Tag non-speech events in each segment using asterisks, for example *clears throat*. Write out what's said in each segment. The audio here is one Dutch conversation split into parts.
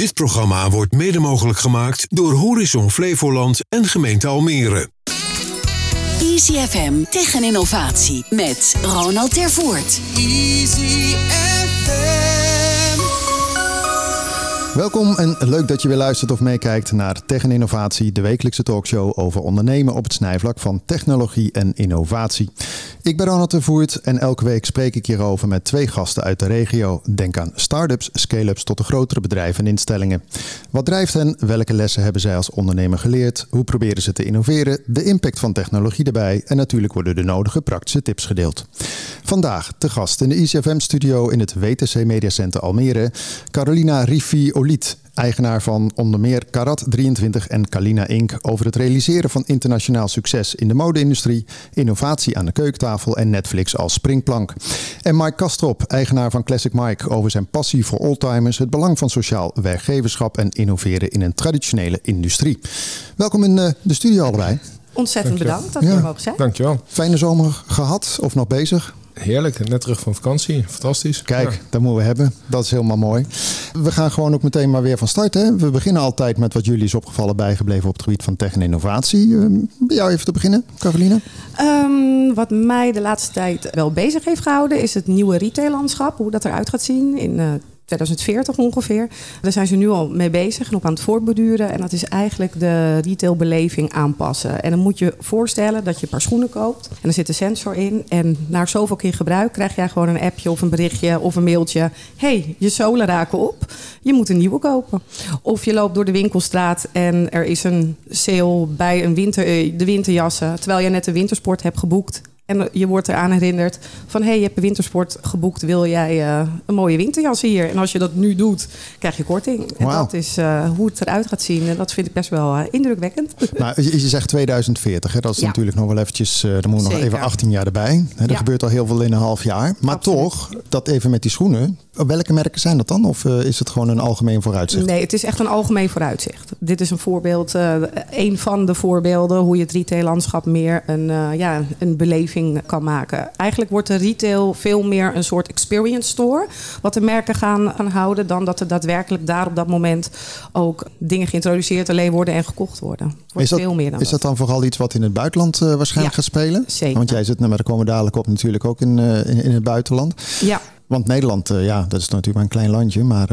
Dit programma wordt mede mogelijk gemaakt door Horizon Flevoland en gemeente Almere. Easy FM tegen innovatie met Ronald Tervoort. Easy Welkom en leuk dat je weer luistert of meekijkt naar Tech en Innovatie, de wekelijkse talkshow over ondernemen op het snijvlak van technologie en innovatie. Ik ben Ronald de Voert en elke week spreek ik hierover met twee gasten uit de regio. Denk aan start-ups, scale-ups tot de grotere bedrijven en instellingen. Wat drijft hen? Welke lessen hebben zij als ondernemer geleerd? Hoe proberen ze te innoveren? De impact van technologie erbij en natuurlijk worden de nodige praktische tips gedeeld. Vandaag te gast in de ICFM-studio in het WTC Media Center Almere, Carolina Rifi Eigenaar van onder meer Karat23 en Kalina Inc. over het realiseren van internationaal succes in de mode-industrie, innovatie aan de keukentafel en Netflix als springplank. En Mike Kastrop, eigenaar van Classic Mike, over zijn passie voor oldtimers, het belang van sociaal werkgeverschap en innoveren in een traditionele industrie. Welkom in eh, de studio allebei. Ontzettend bedankt dat je er mogen zijn. Dankjewel. Fijne zomer gehad of nog bezig? Heerlijk, net terug van vakantie. Fantastisch. Kijk, ja. dat moeten we hebben. Dat is helemaal mooi. We gaan gewoon ook meteen maar weer van start. Hè? We beginnen altijd met wat jullie is opgevallen bijgebleven op het gebied van tech en innovatie. Uh, bij jou even te beginnen, Caroline. Um, wat mij de laatste tijd wel bezig heeft gehouden is het nieuwe retaillandschap. Hoe dat eruit gaat zien in uh, 2040 ongeveer. Daar zijn ze nu al mee bezig en op aan het voortborduren. En dat is eigenlijk de retailbeleving aanpassen. En dan moet je voorstellen dat je een paar schoenen koopt. En er zit een sensor in. En na zoveel keer gebruik krijg jij gewoon een appje of een berichtje of een mailtje. hey, je zolen raken op. Je moet een nieuwe kopen. Of je loopt door de winkelstraat en er is een sale bij een winter, eh, de winterjassen. Terwijl je net de wintersport hebt geboekt. En je wordt eraan herinnerd van... hé, hey, je hebt een wintersport geboekt. Wil jij uh, een mooie winterjas hier? En als je dat nu doet, krijg je korting. En wow. dat is uh, hoe het eruit gaat zien. En dat vind ik best wel uh, indrukwekkend. *laughs* Nou, je, je zegt 2040. Hè? Dat is ja. natuurlijk nog wel eventjes... dan moet nog even 18 jaar erbij. Hè? Er ja. gebeurt al heel veel in een half jaar. Maar Absoluut. toch, dat even met die schoenen... Welke merken zijn dat dan? Of is het gewoon een algemeen vooruitzicht? Nee, het is echt een algemeen vooruitzicht. Dit is een voorbeeld, een van de voorbeelden hoe je het retaillandschap meer een, ja, een beleving kan maken. Eigenlijk wordt de retail veel meer een soort experience store, wat de merken gaan, gaan houden, dan dat er daadwerkelijk daar op dat moment ook dingen geïntroduceerd alleen worden en gekocht worden. Wordt is dat, veel meer dan is dat dan vooral iets wat in het buitenland waarschijnlijk ja, gaat spelen? Zeker. Want jij zit, nou, maar daar komen we dadelijk op natuurlijk ook in, in, in het buitenland. Ja. Want Nederland, uh, ja, dat is natuurlijk maar een klein landje, maar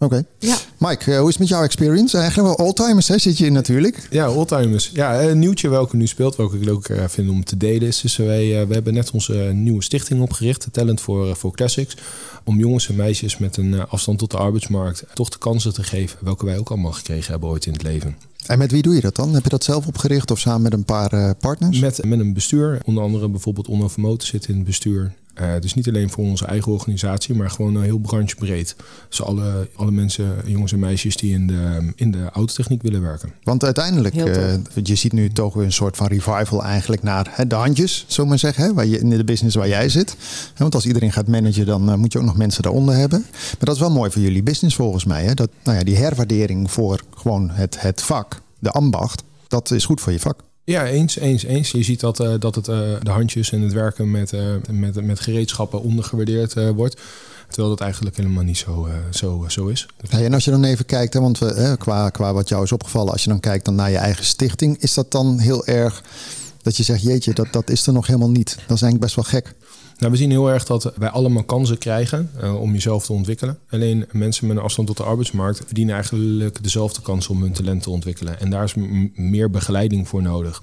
oké. Okay. Ja. Mike, uh, hoe is het met jouw experience? Eigenlijk wel oldtimers, hè, zit je in natuurlijk. Ja, oldtimers. Ja, een nieuwtje welke nu speelt, welke ik leuk vind om te delen is. Dus wij, we hebben net onze nieuwe stichting opgericht, Talent voor, voor Classics. Om jongens en meisjes met een afstand tot de arbeidsmarkt toch de kansen te geven, welke wij ook allemaal gekregen hebben ooit in het leven. En met wie doe je dat dan? Heb je dat zelf opgericht of samen met een paar partners? Met, met een bestuur. Onder andere bijvoorbeeld Onno Vermoten zit in het bestuur. Uh, dus niet alleen voor onze eigen organisatie, maar gewoon uh, heel branchebreed. Dus alle, alle mensen, jongens en meisjes die in de, in de autotechniek willen werken. Want uiteindelijk, uh, je ziet nu toch weer een soort van revival eigenlijk naar hè, de handjes, zo maar zeggen. Hè, waar je, in de business waar jij zit. Want als iedereen gaat managen, dan moet je ook nog mensen daaronder hebben. Maar dat is wel mooi voor jullie business volgens mij. Hè? Dat, nou ja, die herwaardering voor gewoon het, het vak, de ambacht, dat is goed voor je vak. Ja, eens, eens, eens. Je ziet dat, uh, dat het, uh, de handjes en het werken met, uh, met, met gereedschappen ondergewaardeerd wordt. Terwijl dat eigenlijk helemaal niet zo, zo, zo is. En als je dan even kijkt, hè, want we, qua, qua wat jou is opgevallen, als je dan kijkt dan naar je eigen stichting, is dat dan heel erg dat je zegt, jeetje, dat, dat is er nog helemaal niet. Dat is eigenlijk best wel gek. Nou, we zien heel erg dat wij allemaal kansen krijgen uh, om jezelf te ontwikkelen. Alleen mensen met een afstand tot de arbeidsmarkt verdienen eigenlijk dezelfde kansen om hun talent te ontwikkelen. En daar is meer begeleiding voor nodig.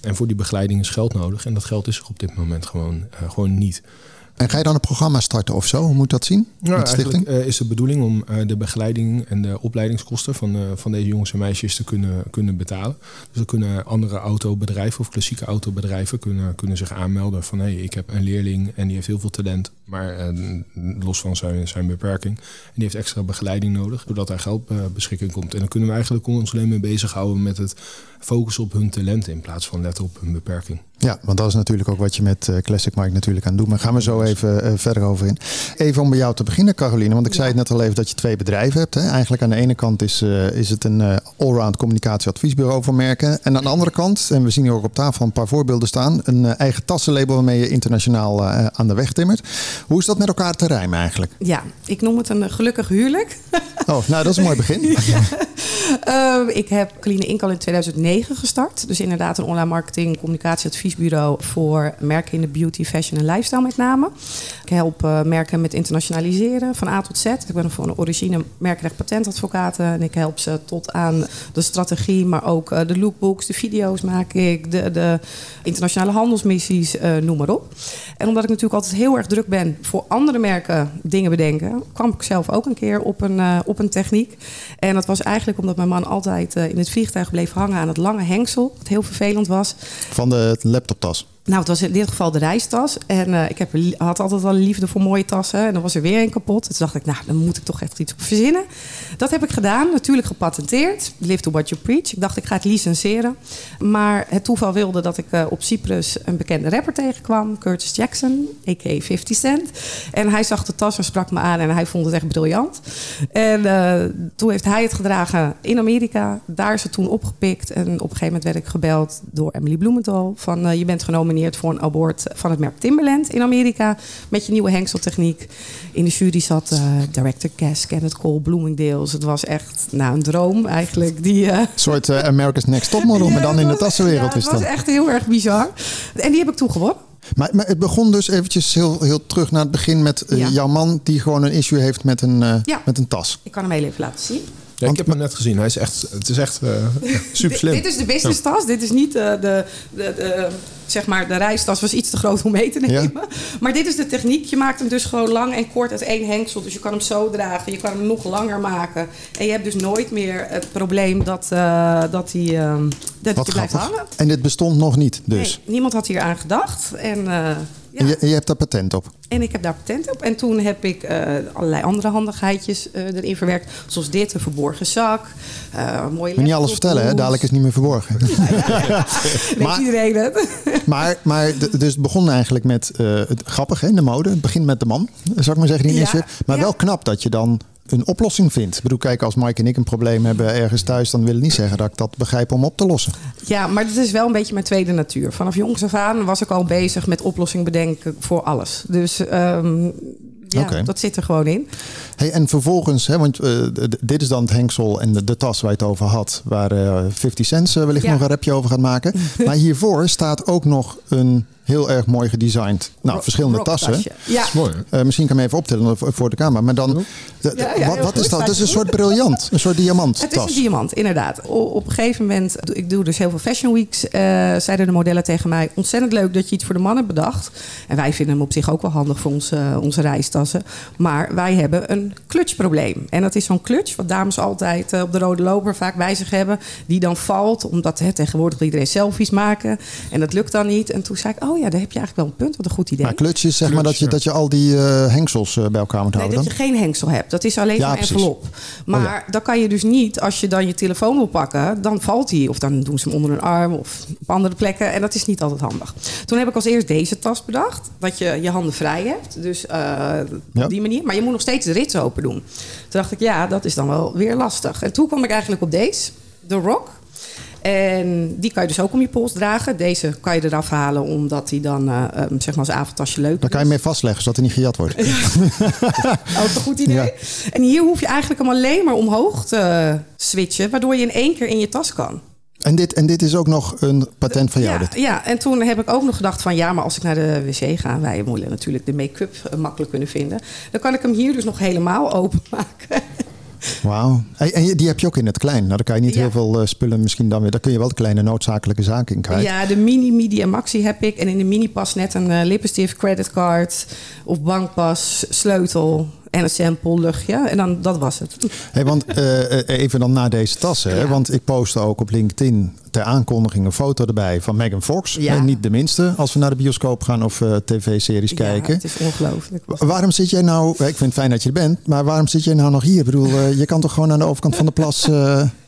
En voor die begeleiding is geld nodig. En dat geld is er op dit moment gewoon, uh, gewoon niet. En ga je dan een programma starten of zo? Hoe moet dat zien? Nou, eigenlijk uh, is de bedoeling om uh, de begeleiding en de opleidingskosten van, uh, van deze jongens en meisjes te kunnen, kunnen betalen. Dus dan kunnen andere autobedrijven of klassieke autobedrijven kunnen, kunnen zich aanmelden van hé, hey, ik heb een leerling en die heeft heel veel talent, maar los van zijn, zijn beperking. En die heeft extra begeleiding nodig, zodat daar geld beschikking komt. En dan kunnen we eigenlijk ons alleen maar bezighouden met het focussen op hun talenten in plaats van letten op hun beperking. Ja, want dat is natuurlijk ook wat je met uh, Classic Mike natuurlijk aan doet. Maar gaan we zo even uh, verder over in. Even om bij jou te beginnen, Caroline. Want ik zei het net al even dat je twee bedrijven hebt. Hè? Eigenlijk aan de ene kant is, uh, is het een allround communicatieadviesbureau voor merken. En aan de andere kant, en we zien hier ook op tafel een paar voorbeelden staan. Een eigen tassenlabel waarmee je internationaal aan de weg timmert. Hoe is dat met elkaar te rijmen eigenlijk? Ja, ik noem het een gelukkig huwelijk. *laughs* Oh, nou dat is een mooi begin. *laughs* ja. uh, ik heb Clean Incal in 2009 gestart. Dus inderdaad een online marketing communicatieadviesbureau voor merken in de beauty, fashion en lifestyle met name. Ik help uh, merken met internationaliseren van A tot Z. Ik ben van origine merkrecht patentadvocaat en ik help ze tot aan de strategie, maar ook uh, de lookbooks, de video's maak ik, de, de internationale handelsmissies, noem maar op. En omdat ik natuurlijk altijd heel erg druk ben voor andere merken dingen bedenken, kwam ik zelf ook een keer op een, op een techniek. En dat was eigenlijk omdat mijn man altijd in het vliegtuig bleef hangen aan het lange hengsel. Wat heel vervelend was. Van de اللابتوب تاعهم Nou, het was in dit geval de reistas. En uh, ik heb, had altijd al liefde voor mooie tassen. En dan was er weer een kapot. Toen dacht ik, nou, dan moet ik toch echt iets op verzinnen. Dat heb ik gedaan. Natuurlijk gepatenteerd. Live to what you preach. Ik dacht, ik ga het licenseren. Maar het toeval wilde dat ik uh, op Cyprus een bekende rapper tegenkwam. Curtis Jackson, a.k.a. 50 Cent. En hij zag de tas en sprak me aan. En hij vond het echt briljant. En uh, toen heeft hij het gedragen in Amerika. Daar is het toen opgepikt. En op een gegeven moment werd ik gebeld door Emily Blumenthal. Van, je bent genomen voor een award van het merk Timberland in Amerika. Met je nieuwe hengseltechniek. In de jury zat uh, director Cass, Kenneth Cole, Bloomingdale's. Het was echt nou, een droom eigenlijk. Die, uh... Een soort uh, America's Next Topmodel, ja, maar dan in de tassenwereld ja, is dat. Het was echt heel erg bizar. En die heb ik toegewonnen. Maar, maar, het begon dus eventjes heel, heel terug naar het begin met ja. jouw man... die gewoon een issue heeft met een, ja. met een tas. Ik kan hem heel even laten zien. Ja, ik heb hem net gezien. Hij is echt, het is echt *laughs* uh, super slim. dit, is de business tas. Dit is niet uh, de, de, de, zeg maar, de reistas was iets te groot om mee te nemen. Ja. Maar dit is de techniek. Je maakt hem dus gewoon lang en kort uit één hengsel. Dus je kan hem zo dragen. Je kan hem nog langer maken. En je hebt dus nooit meer het probleem dat, uh, dat hij, dat hij blijft hangen. En dit bestond nog niet dus? Nee, niemand had hier aan gedacht. En... Ja. En je, je, hebt daar patent op? En ik heb daar patent op. En toen heb ik uh, allerlei andere handigheidjes uh, erin verwerkt. Zoals dit, een verborgen zak. Uh, mooie Moet niet alles vertellen, hè? Dadelijk is het niet meer verborgen. ja, *laughs* maar, iedereen het. maar, maar dus het begon eigenlijk met, het grappig hè, in de mode. Het begint met de man, zou ik maar zeggen, die ja, Maar wel knap dat je dan een oplossing vindt. Ik bedoel, kijk, als Mike en ik een probleem hebben ergens thuis, dan wil ik niet zeggen dat ik dat begrijp om op te lossen. Ja, maar het is wel een beetje mijn tweede natuur. Vanaf jongs af aan was ik al bezig met oplossing bedenken voor alles. Dus um, ja, okay. dat zit er gewoon in. Hey, en vervolgens, hè, want uh, dit is dan het hengsel en de, de, tas waar je het over had, waar uh, 50 Cent uh, wellicht ja. nog een rapje over gaat maken. *laughs* maar hiervoor staat ook nog een heel erg mooi gedesigned. Nou, verschillende tassen. Ja. Mooi. Uh, misschien kan je even optellen voor de camera. Maar dan, ja, ja, wat, wat is dat? Het is een soort briljant, een soort diamant. Het is een diamant, inderdaad. O, op een gegeven moment, ik doe dus heel veel fashion weeks, uh, zeiden de modellen tegen mij: ontzettend leuk dat je iets voor de mannen bedacht. En wij vinden hem op zich ook wel handig voor onze, uh, onze reistassen. Maar wij hebben een clutchprobleem. En dat is zo'n clutch, wat dames altijd op de rode loper vaak bij zich hebben, die dan valt, omdat hè, tegenwoordig iedereen selfies maken. En dat lukt dan niet. En toen zei ik: oh ja, daar heb je eigenlijk wel een punt. Wat een goed idee. Maar klutsch is zeg maar dat je, dat je al die uh, hengsels uh, bij elkaar moet nee, houden. dat je geen hengsel hebt. Dat is alleen ja, een envelop. Maar oh, ja. dan kan je dus niet, als je dan je telefoon wil pakken, dan valt die. Of dan doen ze hem onder een arm of op andere plekken. En dat is niet altijd handig. Toen heb ik als eerst deze tas bedacht. Dat je je handen vrij hebt. Dus uh, ja. op die manier. Maar je moet nog steeds de open doen. Toen dacht ik, ja, dat is dan wel weer lastig. En toen kwam ik eigenlijk op deze. De Rock. En die kan je dus ook om je pols dragen. Deze kan je eraf halen omdat die dan uh, um, zeg maar als avondtasje leuk is. Daar kan je mee vastleggen zodat hij niet gejat wordt. *laughs* ook een goed idee. Ja. En hier hoef je eigenlijk hem alleen maar omhoog te switchen. Waardoor je in één keer in je tas kan. En dit, en dit is ook nog een patent van jou? Ja, dit. ja, en toen heb ik ook nog gedacht van... ja, maar als ik naar de wc ga... wij moeten natuurlijk de make-up makkelijk kunnen vinden... dan kan ik hem hier dus nog helemaal openmaken. *laughs* Wauw. En die heb je ook in het klein. Nou, dan kan je niet ja. heel veel uh, spullen misschien dan weer. Daar kun je wel de kleine noodzakelijke zaken in krijgen. Ja, de mini media maxi heb ik. En in de mini pas net een uh, lippenstift, creditcard of bankpas, sleutel en een sample luchtje. En dan, dat was het. Hey, want uh, even dan naar deze tassen. Ja. Want ik postte ook op LinkedIn ter aankondiging een foto erbij van Megan Fox. Ja. En niet de minste als we naar de bioscoop gaan of uh, tv-series ja, kijken. het is ongelooflijk. Waarom zit jij nou... Ik vind het fijn dat je er bent. Maar waarom zit jij nou nog hier? Ik bedoel, uh, je kan toch gewoon aan de overkant van de plas...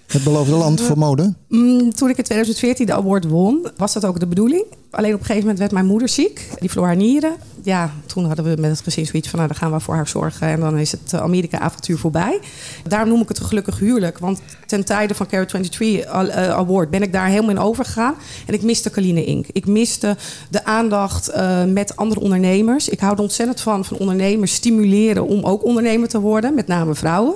Het beloofde land voor mode? Mm, toen ik in 2014 de award won, was dat ook de bedoeling. Alleen op een gegeven moment werd mijn moeder ziek. Die verloor haar nieren. Ja, toen hadden we met het gezin zoiets van... nou, dan gaan we voor haar zorgen en dan is het eh, Amerika-avontuur voorbij. Daarom noem ik het een gelukkig huwelijk. Want ten tijde van Carrot 23 uh, Award ben ik daar helemaal in overgegaan. En ik miste Kaline Inc. Ik miste de aandacht uh, met andere ondernemers. Ik hou er ontzettend van, van ondernemers stimuleren... om ook ondernemer te worden, met name vrouwen.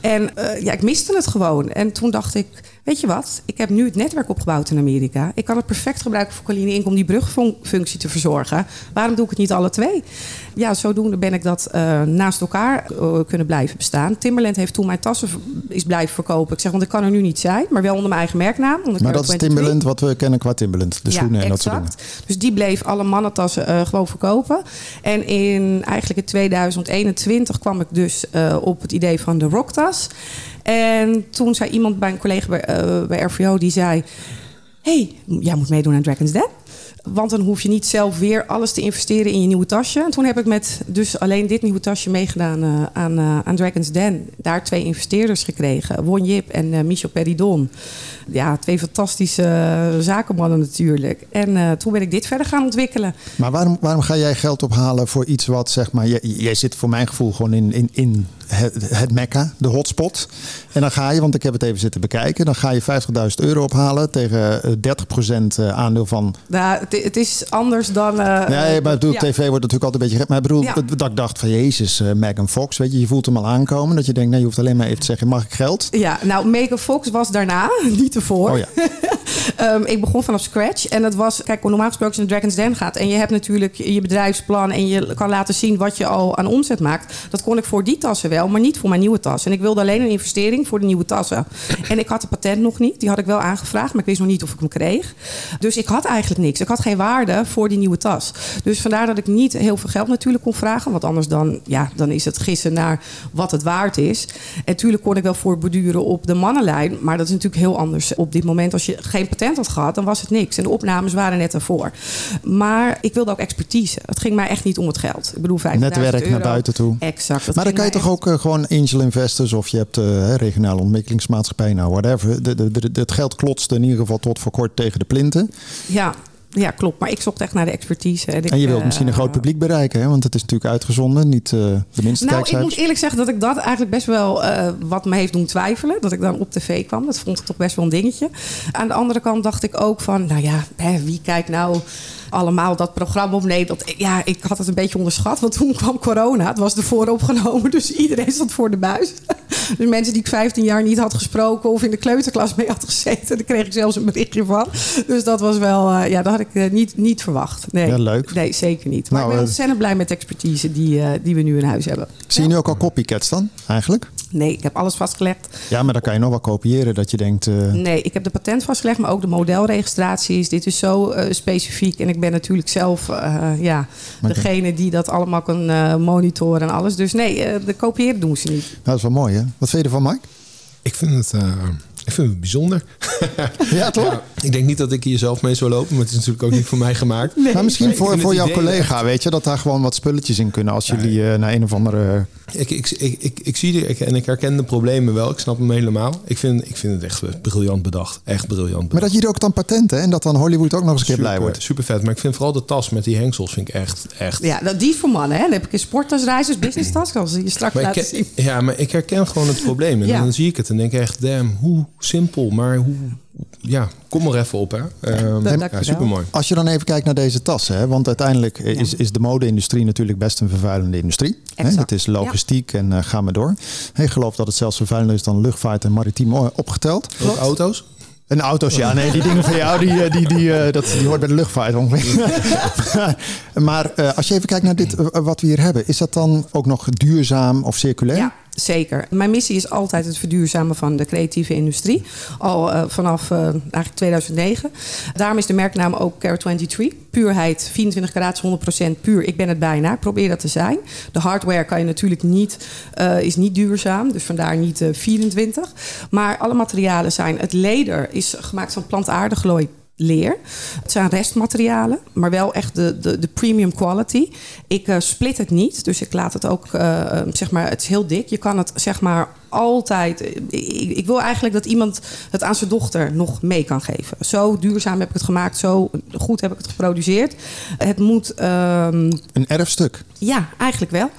En ja, ik miste het gewoon. En toen dacht ik weet je wat, ik heb nu het netwerk opgebouwd in Amerika. Ik kan het perfect gebruiken voor Caline Inc. om die brugfunctie te verzorgen. Waarom doe ik het niet alle twee? Ja, zodoende ben ik dat uh, naast elkaar uh, kunnen blijven bestaan. Timberland heeft toen mijn tassen is blijven verkopen. Ik zeg, want ik kan er nu niet zijn, maar wel onder mijn eigen merknaam. Onder maar dat is Timberland wat we kennen qua Timberland. De schoenen ja, en dat soort dingen. Dus die bleef alle mannentassen uh, gewoon verkopen. En in eigenlijk in 2021 kwam ik dus op het idee van de rocktas. En toen zei iemand bij een collega bij, bij RVO, die zei... hey, jij moet meedoen aan Dragon's Den. Want dan hoef je niet zelf weer alles te investeren in je nieuwe tasje. En toen heb ik met dus alleen dit nieuwe tasje meegedaan uh, aan, uh, aan Dragon's Den. Daar twee investeerders gekregen. Won Jip en Michel Peridon. Ja, twee fantastische zakenmannen natuurlijk. En toen ben ik dit verder gaan ontwikkelen. Maar waarom, waarom ga jij geld ophalen voor iets wat, zeg maar... Jij, jij zit voor mijn gevoel gewoon in, in, in het, het mekka, de hotspot. En dan ga je, want ik heb het even zitten bekijken... dan ga je 50.000 euro ophalen tegen 30% aandeel van... Nou, het, het is anders dan... Uh, nee, maar bedoel, ja. tv wordt natuurlijk altijd een beetje... Maar ik bedoel, ja. dat ik dacht van Jezus, uh, Megan Fox, weet je, je voelt hem al aankomen. Dat je denkt, nee, je hoeft alleen maar even te zeggen, mag ik geld? Ja, nou, Megan Fox was daarna, *laughs* niet ervoor. Oh ja. um, *laughs* ik begon vanaf scratch. En dat was, kijk, normaal gesproken als je naar Dragon's Den gaat... en je hebt natuurlijk je bedrijfsplan... en je kan laten zien wat je al aan omzet maakt. Dat kon ik voor die tassen wel, maar niet voor mijn nieuwe tas. En ik wilde alleen een investering voor de nieuwe tassen. En ik had de patent nog niet. Die had ik wel aangevraagd, maar ik wist nog niet of ik hem kreeg. Dus ik had eigenlijk niks. Ik had geen waarde voor die nieuwe tas. Dus vandaar dat ik niet heel veel geld natuurlijk kon vragen. Want anders dan, ja, dan is het gissen naar wat het waard is. En natuurlijk kon ik wel voorborduren op de mannenlijn. Maar dat is natuurlijk heel anders op dit moment. Als je geen patent had gehad, dan was het niks. En de opnames waren net ervoor. Maar ik wilde ook expertise. Het ging mij echt niet om het geld. Ik bedoel, 5 Netwerk euro. naar buiten toe. Exact. Maar dan kan je toch ook uh, gewoon angel investors of je hebt uh, regionale ontwikkelingsmaatschappij, nou whatever. De, de, de, het geld klotste in ieder geval tot voor kort tegen de plinten. Ja, ja, klopt. Maar ik zocht echt naar de expertise. En, ik, en je wilt misschien een groot publiek bereiken, hè? want het is natuurlijk uitgezonden. Niet uh, de minste Nou, ik moet eerlijk zeggen dat ik dat eigenlijk best wel uh, wat me heeft doen twijfelen. Dat ik dan op tv kwam. Dat vond ik toch best wel een dingetje. Aan de andere kant dacht ik ook van, nou ja, hè, wie kijkt nou allemaal dat programma op? Nee, dat, ja, ik had het een beetje onderschat. Want toen kwam corona. Het was ervoor opgenomen. Dus iedereen stond voor de buis. *laughs* Dus mensen die ik 15 jaar niet had gesproken of in de kleuterklas mee had gezeten, daar kreeg ik zelfs een berichtje van. Dus dat was wel, uh, ja, dat had ik uh, niet, niet verwacht. Nee. Ja, leuk. Nee, zeker niet. Maar nou, ik ben ontzettend blij met de expertise die, die we nu in huis hebben. Zie je nu ook al copycats dan, eigenlijk? Nee, ik heb alles vastgelegd. Ja, maar dan kan je nog wel kopiëren dat je denkt... Nee, ik heb de patent vastgelegd, maar ook de modelregistraties. Dit is zo specifiek. En ik ben natuurlijk zelf ja, okay. degene die dat allemaal kan monitoren en alles. Dus nee, de kopiëren doen ze niet. Nou, dat is wel mooi, hè? Wat vind je ervan, Mike? Ik vind het, uh, ik vind het bijzonder. *laughs* ja, toch? Ja, ik denk niet dat ik hier zelf mee zou lopen, maar het is natuurlijk ook niet voor mij gemaakt. Nee. Maar misschien voor, voor jouw collega, echt... weet je, dat daar gewoon wat spulletjes in kunnen als jullie uh, naar een of andere. Ik, ik, ik, ik, ik zie de, ik, en ik herken de problemen wel, ik snap hem helemaal. Ik vind, ik vind het echt briljant bedacht. Echt briljant bedacht. Maar dat jullie ook dan patenten en dat dan Hollywood ook nog eens een keer blij wordt. Super vet, maar ik vind vooral de tas met die hengsels vind ik echt. echt... Ja, dat, die voor mannen, hè? Dan heb ik een sporttasreizers, business tas, als je straks laten ik, zien. Ja, maar ik herken gewoon het probleem. En ja. dan zie ik het en denk ik echt, damn, hoe simpel, maar hoe ja, kom er even op. Hè. Uh, ja, ja, supermooi. Als je dan even kijkt naar deze tassen. Hè, want uiteindelijk ja. is, is de mode-industrie natuurlijk best een vervuilende industrie. Hè, het is logistiek en uh, ga maar door. Ik geloof dat het zelfs vervuilender is dan luchtvaart en maritiem opgeteld. Ook auto's? Een auto's, ja. Nee, die dingen van jou, die, die, die, uh, dat, die hoort bij de luchtvaart ongeveer. *laughs* maar uh, als je even kijkt naar dit, uh, wat we hier hebben. Is dat dan ook nog duurzaam of circulair? Ja. Zeker. Mijn missie is altijd het verduurzamen van de creatieve industrie. Al uh, vanaf uh, eigenlijk 2009. Daarom is de merknaam ook Care 23. Puurheid, 24 karaats, 100% puur. Ik ben het bijna. Ik probeer dat te zijn. De hardware kan je natuurlijk niet, uh, is niet duurzaam. Dus vandaar niet 24. Maar alle materialen zijn... Het leder is gemaakt van plantaardig leer. Het zijn restmaterialen, maar wel echt de, de, de premium quality. Ik uh, split het niet, dus ik laat het ook, uh, zeg maar, het is heel dik. Je kan het zeg maar altijd. Ik, ik wil eigenlijk dat iemand het aan zijn dochter nog mee kan geven. Zo duurzaam heb ik het gemaakt, zo goed heb ik het geproduceerd. Het moet. ehm, Een erfstuk. ja, eigenlijk wel.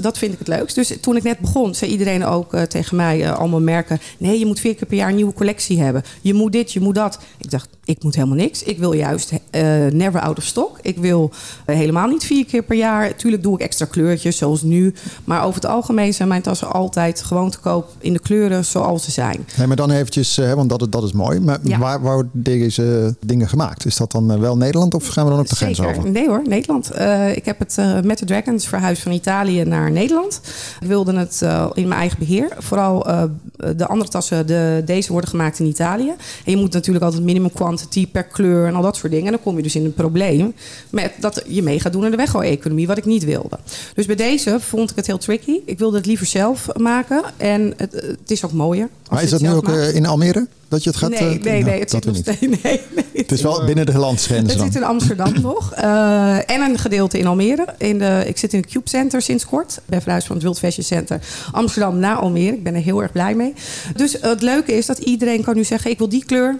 Dat vind ik het leukst. Dus toen ik net begon, zei iedereen ook eh, tegen mij, eh, allemaal merken... nee, je moet vier keer per jaar een nieuwe collectie hebben. Je moet dit, je moet dat. Ik dacht, ik moet helemaal niks. Ik wil juist eh, never out of stock. Ik wil eh, helemaal niet vier keer per jaar. Tuurlijk doe ik extra kleurtjes, zoals nu. Maar over het algemeen zijn mijn tassen altijd gewoon te koop... in de kleuren zoals ze zijn. Nee, maar dan eventjes, eh, want dat, dat is mooi. Maar Ja. waar, waar worden deze dingen gemaakt? Is dat dan eh, wel Nederland of gaan we dan ook de grens over? Nee hoor, Nederland. Eh, ik heb het met de Dragons verhuisd van Italië naar Nederland. Ik wilde het in mijn eigen beheer. Vooral de andere tassen, de, deze worden gemaakt in Italië. En je moet natuurlijk altijd minimum quantity per kleur en al dat soort dingen. En dan kom je dus in een probleem met dat je mee gaat doen aan de weggooi-economie, wat ik niet wilde. Dus bij deze vond ik het heel tricky. Ik wilde het liever zelf maken. En het, het is ook mooier. Maar is dat nu ook maakt. eh, in Almere? Dat je het gaat... Nee, nee, nou, nee, het dat zit we nog niet. steeds. *laughs* Nee, nee. Het is wel binnen de landsgrenzen Het dan. zit in Amsterdam *clears throat* nog. Eh, en een gedeelte in Almere. In de, ik zit in het Cube Center sinds kort. Ik ben verhuisd van het Wild Fashion Center Amsterdam naar Almere. Ik ben er heel erg blij mee. Dus het leuke is dat iedereen kan nu zeggen... ik wil die kleur.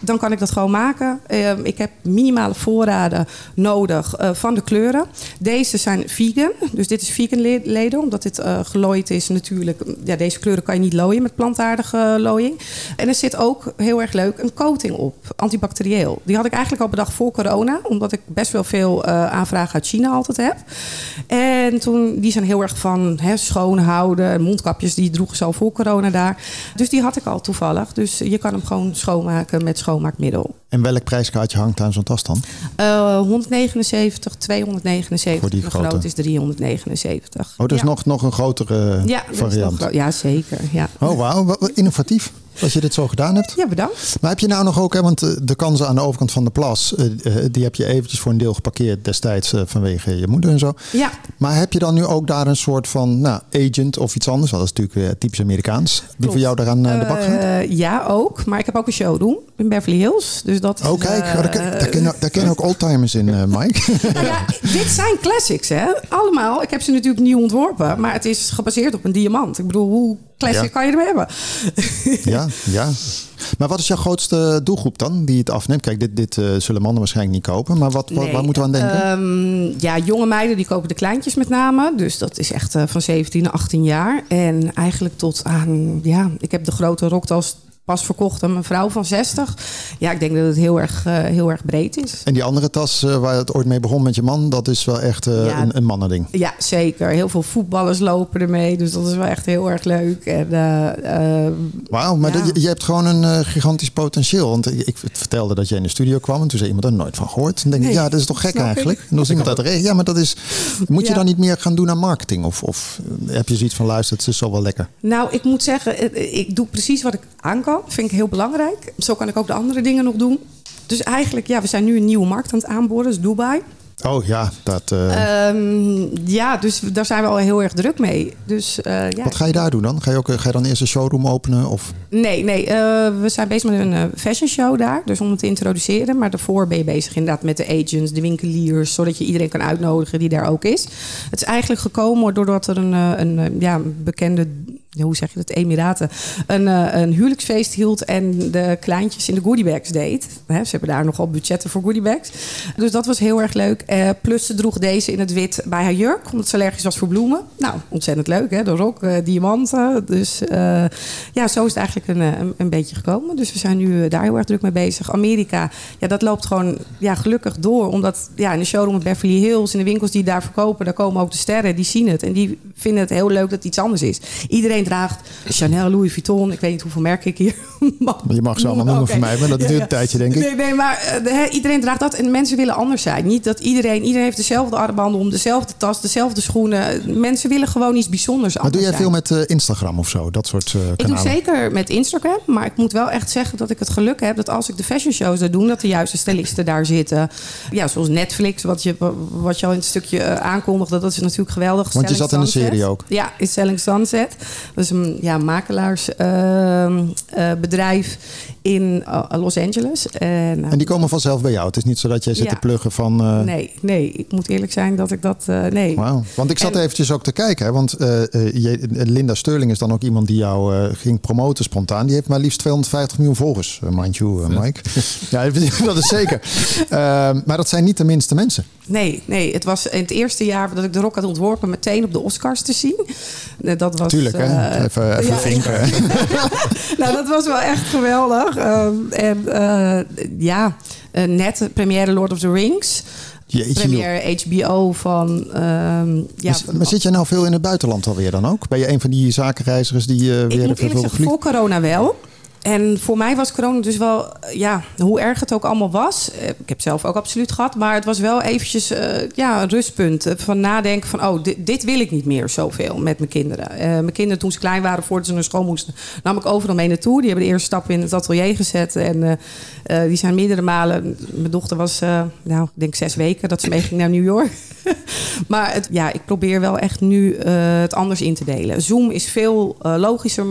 Dan kan ik dat gewoon maken. Eh, ik heb minimale voorraden nodig eh, van de kleuren. Deze zijn vegan. Dus dit is vegan le- leden. Omdat dit eh gelooid is natuurlijk. Ja, deze kleuren kan je niet looien met plantaardige looiing. En er zit ook heel erg leuk een coating op. Antibacterieel. Die had ik eigenlijk al bedacht voor corona. Omdat ik best wel veel eh, aanvragen uit China altijd heb. En toen, die zijn heel erg van hè, schoonhouden. Mondkapjes die droegen ze al voor corona daar. Dus die had ik al toevallig. Dus je kan hem gewoon schoonmaken met schoonmaakmiddel. En welk prijskaartje hangt aan zo'n tas dan? Eh 179, 279. Voor die de grote. grote is 379. Oh, dus ja. nog, nog een grotere ja, dat is variant. nog ja, zeker. Ja. Oh, wauw. Innovatief. Als je dit zo gedaan hebt. ja, bedankt. Maar heb je nou nog ook, hè, want eh, de kansen aan de overkant van de plas, eh, eh, die heb je eventjes voor een deel geparkeerd destijds vanwege je moeder en zo. Ja, Maar heb je dan nu ook daar een soort van nou, agent of iets anders? Dat is natuurlijk weer typisch Amerikaans. Die Klopt. voor jou daaraan eh, de bak gaat? Ja, ook. Maar ik heb ook een showroom in Beverly Hills. Dus dat is, Oh, kijk, daar, ken- daar, kennen, daar ook oldtimers in, Mike. Nou *laughs* ja, dit zijn classics, hè? Allemaal. Ik heb ze natuurlijk nieuw ontworpen, maar het is gebaseerd op een diamant. Ik bedoel, hoe classic Ja. kan je hebben? ja, ja. Maar wat is jouw grootste doelgroep dan die het afneemt? Kijk, dit, dit eh, zullen mannen waarschijnlijk niet kopen. Maar wat, Nee, waar moeten we aan denken? ehm, ja, jonge meiden die kopen de kleintjes met name. Dus dat is echt eh, van 17 naar 18 jaar. En eigenlijk tot aan, ja, ik heb de grote rocktas pas verkocht aan een vrouw van 60. Ja, ik denk dat het heel erg, eh, heel erg breed is. en die andere tas eh, waar het ooit mee begon met je man, dat is wel echt eh, Ja. een, een mannending. Ja, zeker. Heel veel voetballers lopen ermee. Dus dat is wel echt heel erg leuk. En, Wauw, maar Ja. dat- je, hebt gewoon een gigantisch potentieel. Want ik, ik vertelde dat jij in de studio kwam en toen zei iemand er nooit van gehoord. Dan denk ik, Nee, ja, dat is toch gek eigenlijk? En dan was iemand uit de regio. Ja, maar dat is. Moet je dan niet meer gaan doen aan marketing? Of, of heb je zoiets van luister, het is zo wel lekker? Nou, ik moet zeggen, ik doe precies wat ik aan kan. Vind ik heel belangrijk. Zo kan ik ook de andere dingen nog doen. Dus eigenlijk, ja, we zijn nu een nieuwe markt aan het aanboren. Dus Dubai. Oh ja, dat. eh, Ehm, ja, dus daar zijn we al heel erg druk mee. Dus eh, ja. wat ga je daar doen dan? Ga je, ook, eh, ga je dan eerst een showroom openen? Of? Nee, nee. we zijn bezig met een fashion show daar. Dus om het te introduceren. Maar daarvoor ben je bezig inderdaad met de agents, de winkeliers. Zodat je iedereen kan uitnodigen die daar ook is. Het is eigenlijk gekomen doordat er een, een ja, bekende... Hoe zeg je dat? Emiraten. Een, eh, een huwelijksfeest hield en de kleintjes in de goodiebags deed. Ze hebben daar nogal budgetten voor goodiebags. Dus dat was heel erg leuk. Eh, plus ze droeg deze in het wit bij haar jurk. Omdat ze allergisch was voor bloemen. Nou, ontzettend leuk hè. De rok, eh, diamanten. Dus ja, zo is het eigenlijk een, een, beetje gekomen. Dus we zijn nu daar heel erg druk mee bezig. Amerika, ja, dat loopt gewoon ja, gelukkig door. Omdat ja, in de showroom in Beverly Hills, in de winkels die daar verkopen, daar komen ook de sterren. Die zien het. En die vinden het heel leuk dat het iets anders is. Iedereen draagt Chanel, Louis Vuitton. Ik weet niet hoeveel merken ik hier *laughs* mag Je mag ze allemaal noemen voor mij, maar dat duurt ja. een tijdje, denk ik. Nee, nee maar eh, iedereen draagt dat en mensen willen anders zijn. Niet dat iedereen, iedereen heeft dezelfde armbanden om, dezelfde tas, dezelfde schoenen. Mensen willen gewoon iets bijzonders Maar doe jij zijn. veel met eh, Instagram of zo? Dat soort eh Ik doe zeker met Instagram, maar ik moet wel echt zeggen dat ik het geluk heb dat als ik de fashion shows daar doe, dat de juiste stylisten daar zitten. Ja, zoals Netflix, wat je, wat je al in het stukje aankondigde, dat is natuurlijk geweldig. Want je zat in een serie ook. Ja, in Selling Sunset. Dat is een ja, makelaarsbedrijf in uh, Los Angeles. En, en, die komen vanzelf bij jou? Het is niet zo dat jij zit ja. te pluggen van... Uh... Nee, nee, ik moet eerlijk zijn dat ik dat... Uh, nee. Wauw. Want ik zat en... eventjes ook te kijken. Hè, want Linda Sterling is dan ook iemand die jou ging promoten spontaan. Die heeft maar liefst 250 miljoen volgers, mind you, Mike. *laughs* ja, *laughs* dat is zeker. maar dat zijn niet de minste mensen. Nee, nee, het was in het eerste jaar dat ik de rock had ontworpen... meteen op de Oscars te zien. Dat was, Tuurlijk, hè? Even, even ja, vinken. *laughs* nou, dat was wel echt geweldig. Um, en uh, ja, uh, net première Lord of the Rings. Jeetje, HBO van. Um, ja, maar, maar, zit jij nou veel in het buitenland alweer dan ook? Ben je een van die zakenreizigers die uh, weer ik moet zeggen, Voor corona wel. En voor mij was corona dus wel, ja, hoe erg het ook allemaal was. Eh, ik heb zelf ook absoluut gehad. Maar het was wel eventjes uh, ja, een rustpunt. Van nadenken van, oh, dit, wil ik niet meer zoveel met mijn kinderen. Mijn kinderen toen ze klein waren, voordat ze naar school moesten, nam ik overal mee naartoe. Die hebben de eerste stap in het atelier gezet. En die zijn meerdere malen, mijn dochter was, nou, ik denk zes weken dat ze mee ging naar New York. *laughs* maar het, ja, ik probeer wel echt nu het anders in te delen. Zoom is veel logischer,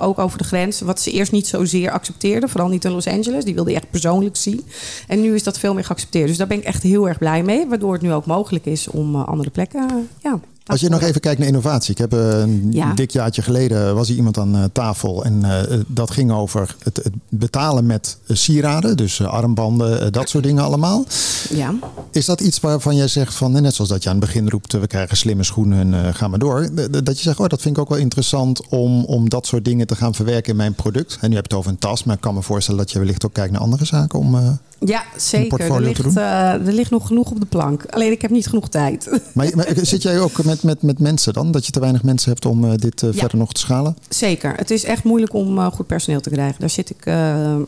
ook over de grens. Wat ze eerst niet zozeer accepteerde. Vooral niet in Los Angeles. Die wilde je echt persoonlijk zien. En nu is dat veel meer geaccepteerd. Dus daar ben ik echt heel erg blij mee. Waardoor het nu ook mogelijk is om uh, andere plekken. Uh, ja, als je nog even kijkt naar innovatie. Ik heb uh, een ja. dik jaartje geleden was hier iemand aan uh, tafel. En uh, dat ging over het, het betalen met sieraden. Dus armbanden, dat soort dingen allemaal. Ja. Is dat iets waarvan jij zegt van, net zoals dat je aan het begin roept, we krijgen slimme schoenen en gaan we door. Dat je zegt, oh dat vind ik ook wel interessant om, om dat soort dingen te gaan verwerken in mijn product. En nu heb je het over een tas, maar ik kan me voorstellen dat je wellicht ook kijkt naar andere zaken om... Ja, zeker. Er ligt, uh, er ligt nog genoeg op de plank. Alleen ik heb niet genoeg tijd. Maar, maar zit jij ook met, met, met mensen dan? Dat je te weinig mensen hebt om uh, dit uh, ja. verder nog te schalen? Zeker. Het is echt moeilijk om goed personeel te krijgen. Daar zit ik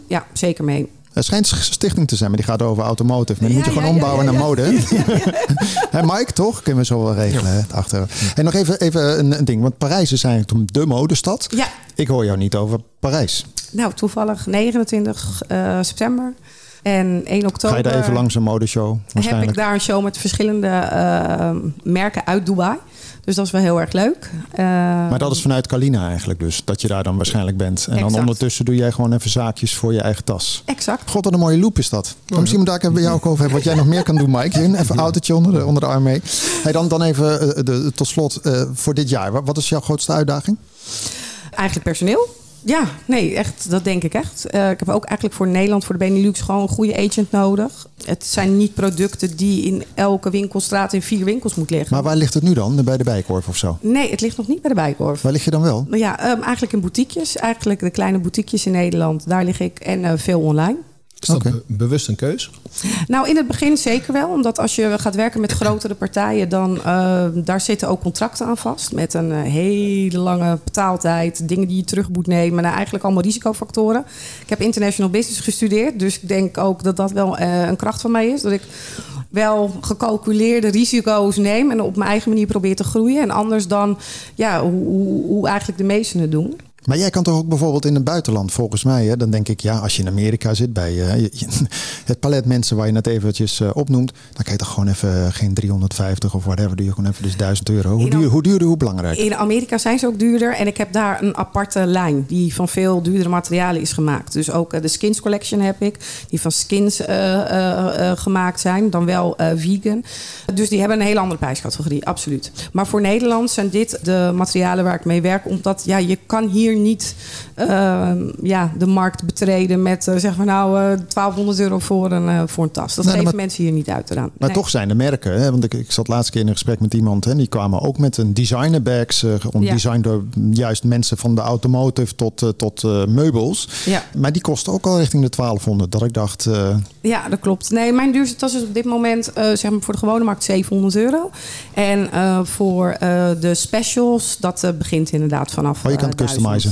ja, zeker mee. Er schijnt een stichting te zijn, maar die gaat over automotive. Maar die ja, moet je gewoon ombouwen naar mode. *laughs* Hè Mike, toch? Kunnen we zo wel regelen. Achter. En nog even, even een, een, ding. Want Parijs is eigenlijk de modestad. Ja. Ik hoor jou niet over Parijs. Nou, toevallig 29 september. En 1 oktober. Ga je daar even langs een modeshow? Heb ik daar een show met verschillende uh, merken uit Dubai. Dus dat is wel heel erg leuk. Uh, maar dat is vanuit Kalina eigenlijk dus, dat je daar dan waarschijnlijk bent. En exact. dan ondertussen doe jij gewoon even zaakjes voor je eigen tas. Exact. God, wat een mooie loop is dat. Oh, misschien moet ik daar bij jou ook over hebben wat jij nog meer kan doen, Mike. Even een autootje onder de, onder de arm mee. Hey, dan, dan even uh, de, tot slot uh, voor dit jaar. Wat is jouw grootste uitdaging? Eigenlijk personeel. Ja, nee, echt, dat denk ik echt. Uh, ik heb ook eigenlijk voor Nederland, voor de Benelux, gewoon een goede agent nodig. Het zijn niet producten die in elke winkelstraat in vier winkels moet liggen. Maar waar ligt het nu dan? Bij de Bijkorf of zo? Nee, het ligt nog niet bij de Bijkorf. Waar lig je dan wel? Ja, um, eigenlijk in boutiquejes. Eigenlijk de kleine boutiquejes in Nederland. Daar lig ik en uh, veel online. Is dat okay. be bewust een keus? Nou, in het begin zeker wel. Omdat als je gaat werken met grotere partijen, dan uh, daar zitten ook contracten aan vast. Met een uh, hele lange betaaltijd, dingen die je terug moet nemen. Nou, eigenlijk allemaal risicofactoren. Ik heb international business gestudeerd. Dus ik denk ook dat dat wel uh, een kracht van mij is. Dat ik wel gecalculeerde risico's neem en op mijn eigen manier probeer te groeien. En anders dan ja, hoe, hoe eigenlijk de meesten het doen. Maar jij kan toch ook bijvoorbeeld in het buitenland, volgens mij, hè, dan denk ik, ja, als je in Amerika zit bij uh, *laughs* het palet mensen waar je net eventjes uh, opnoemt, dan kan je toch gewoon even geen 350 of whatever, doe je gewoon even dus 1000 euro. Hoe, duur, hoe duurder, hoe belangrijk? In Amerika zijn ze ook duurder en ik heb daar een aparte lijn die van veel duurdere materialen is gemaakt. Dus ook uh, de Skins Collection heb ik, die van skins gemaakt zijn, dan wel vegan. Dus die hebben een hele andere prijscategorie, absoluut. Maar voor Nederland zijn dit de materialen waar ik mee werk, omdat ja, je kan hier niet uh, ja, de markt betreden met uh, zeg maar nou uh, eh, 1200 euro voor een, uh, voor een tas. Dat nee, geven maar, mensen hier niet uit eraan. Maar nee. toch zijn de merken, hè, want ik, ik zat laatst keer in een gesprek met iemand en die kwamen ook met een designer bags, ja. door juist mensen van de automotive tot, tot meubels. Ja. Maar die kosten ook al richting de 1200. Dat ik dacht. Ja, dat klopt. Nee, mijn duurste tas is op dit moment zeg maar voor de gewone markt 700 euro. En voor de specials, dat begint inderdaad vanaf. Oh, je kan het customizen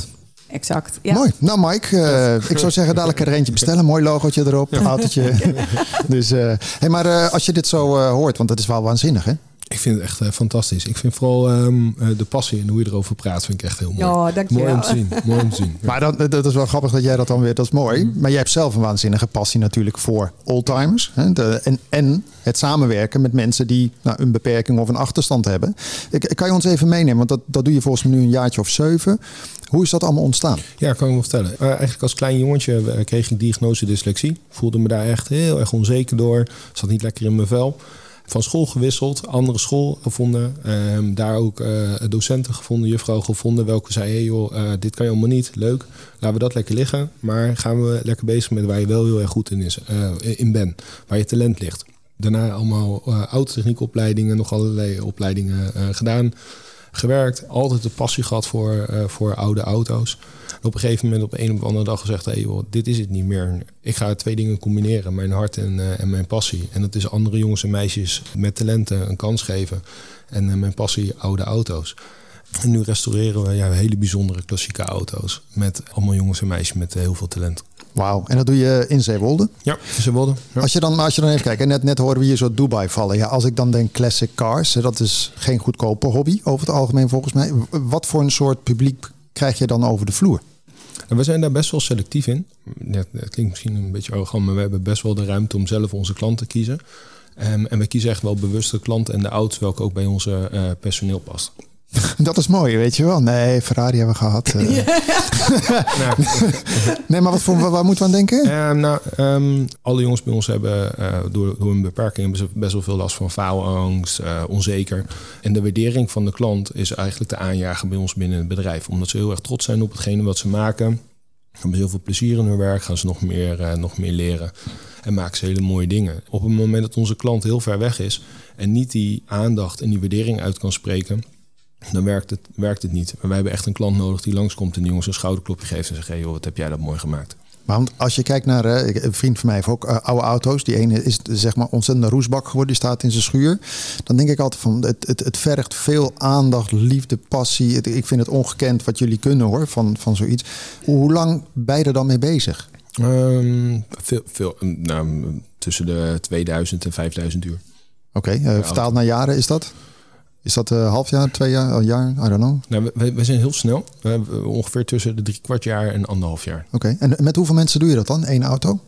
exact. Ja. Mooi. Nou, Mike, uh, ik zou zeggen, dadelijk er eentje bestellen. Mooi logootje erop, ja. autootje. *laughs* dus, uh, hey, maar uh, als je dit zo hoort, want dat is wel waanzinnig, hè? Ik vind het echt uh, fantastisch. Ik vind vooral um, de passie en hoe je erover praat, vind ik echt heel mooi. Ja, dankjewel. Mooi om te zien. mooi om te zien. Maar dat, dat is wel grappig dat jij dat dan weer, dat is mooi. Mm. Maar jij hebt zelf een waanzinnige passie natuurlijk voor oldtimers. Hè, de, en, en het samenwerken met mensen die nou, een beperking of een achterstand hebben. Ik, kan je ons even meenemen, want dat, dat doe je volgens mij nu een jaartje of zeven. Hoe is dat allemaal ontstaan? Ja, kan ik me vertellen. Uh, eigenlijk als klein jongetje kreeg ik diagnose dyslexie. Voelde me daar echt heel erg onzeker door. Zat niet lekker in mijn vel van school gewisseld, andere school gevonden. Um, daar ook uh, docenten gevonden, juffrouw gevonden, welke zei: hey joh, dit kan je allemaal niet, leuk, laten we dat lekker liggen. Maar gaan we lekker bezig met waar je wel heel erg goed in, is, in bent, waar je talent ligt. Daarna allemaal autotechniekopleidingen, nog allerlei opleidingen gedaan, gewerkt. Altijd de passie gehad voor, voor oude auto's op een gegeven moment op een of andere dag gezegd: hey, joh, dit is het niet meer. Ik ga twee dingen combineren: mijn hart en, uh, en mijn passie. En dat is andere jongens en meisjes met talenten een kans geven. En uh, mijn passie, oude auto's. En nu restaureren we ja, hele bijzondere klassieke auto's. Met allemaal jongens en meisjes met heel veel talent. Wauw, en dat doe je in Zeewolde? Ja, in Zeewolde. Ja. Als, je dan, als je dan even kijkt, net, net horen we hier zo Dubai vallen. Ja, als ik dan denk classic cars, dat is geen goedkope hobby over het algemeen volgens mij. Wat voor een soort publiek krijg je dan over de vloer? En we zijn daar best wel selectief in. Ja, het klinkt misschien een beetje arrogant, maar we hebben best wel de ruimte om zelf onze klant te kiezen. Um, en we kiezen echt wel bewust de klant en de auto's welke ook bij onze uh, personeel past. *laughs* Dat is mooi, weet je wel. Nee, Ferrari hebben we gehad. Uh. *laughs* *laughs* nee, maar wat voor, waar moeten we aan denken? Um, nou, um, alle jongens bij ons hebben uh, door, door een beperking best wel veel last van faalangst, uh, onzeker. En de waardering van de klant is eigenlijk de aanjager bij ons binnen het bedrijf. Omdat ze heel erg trots zijn op hetgene wat ze maken. Hebben ze heel veel plezier in hun werk, gaan ze nog meer, nog meer leren. En maken ze hele mooie dingen. Op het moment dat onze klant heel ver weg is en niet die aandacht en die waardering uit kan spreken dan werkt het, werkt het niet. Maar wij hebben echt een klant nodig die langskomt en die jongens een schouderklopje geeft en zegt: hey, joh, wat heb jij dat mooi gemaakt. Maar want als je kijkt naar, uh, een vriend van mij heeft ook uh, oude auto's. Die ene is zeg maar ontzettend roesbak geworden. Die staat in zijn schuur. Dan denk ik altijd van, het, het, het vergt veel aandacht, liefde, passie. ik vind het ongekend wat jullie kunnen hoor, van, van zoiets. Hoe lang ben je er dan mee bezig? Um, veel, veel, nou, tussen de 2000 en 5000 uur. Oké, okay, uh, vertaald naar jaren is dat? Is dat een uh, half jaar, twee jaar, een jaar? I don't know. Nou, we, we zijn heel snel. We hebben ongeveer tussen de drie kwart jaar en anderhalf jaar. Oké, en met hoeveel mensen doe je dat dan? Eén auto?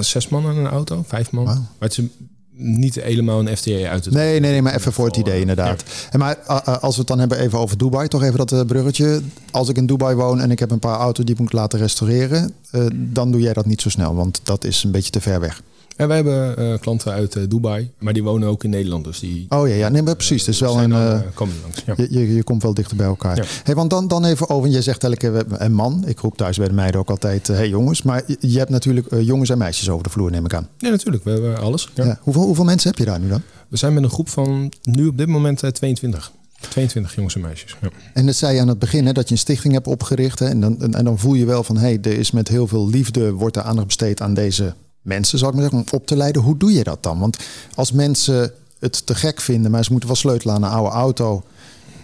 Zes man in een auto, vijf man. Wow. Maar het is niet helemaal een FTA uit het. Nee, nee, nee, maar even voor het idee inderdaad. Ja. En maar als we het dan hebben even over Dubai, toch even dat bruggetje. Als ik in Dubai woon en ik heb een paar auto's die moet laten restaureren, dan doe jij dat niet zo snel, want dat is een beetje te ver weg. En wij hebben uh, klanten uit uh, Dubai, maar die wonen ook in Nederland. Dus die, oh ja, ja nee, maar precies. Dus wel een. Dan, uh, langs, ja. je, je, je, komt wel dichter bij elkaar. Ja. Hey, want dan, dan even over, je zegt elke keer een man. Ik roep thuis bij de meiden ook altijd, hey jongens. Maar je hebt natuurlijk jongens en meisjes over de vloer, neem ik aan. Ja, natuurlijk. We hebben alles. Ja. Hoeveel, hoeveel mensen heb je daar nu dan? We zijn met een groep van nu op dit moment 22. 22 jongens en meisjes. Ja. En dat zei je aan het begin hè, dat je een stichting hebt opgericht. Hè, en, dan, en, en dan voel je wel van hé, hey, er is met heel veel liefde wordt er aandacht besteed aan deze mensen, zou ik maar zeggen, om op te leiden. Hoe doe je dat dan? Want als mensen het te gek vinden, maar ze moeten wel sleutelen aan een oude auto.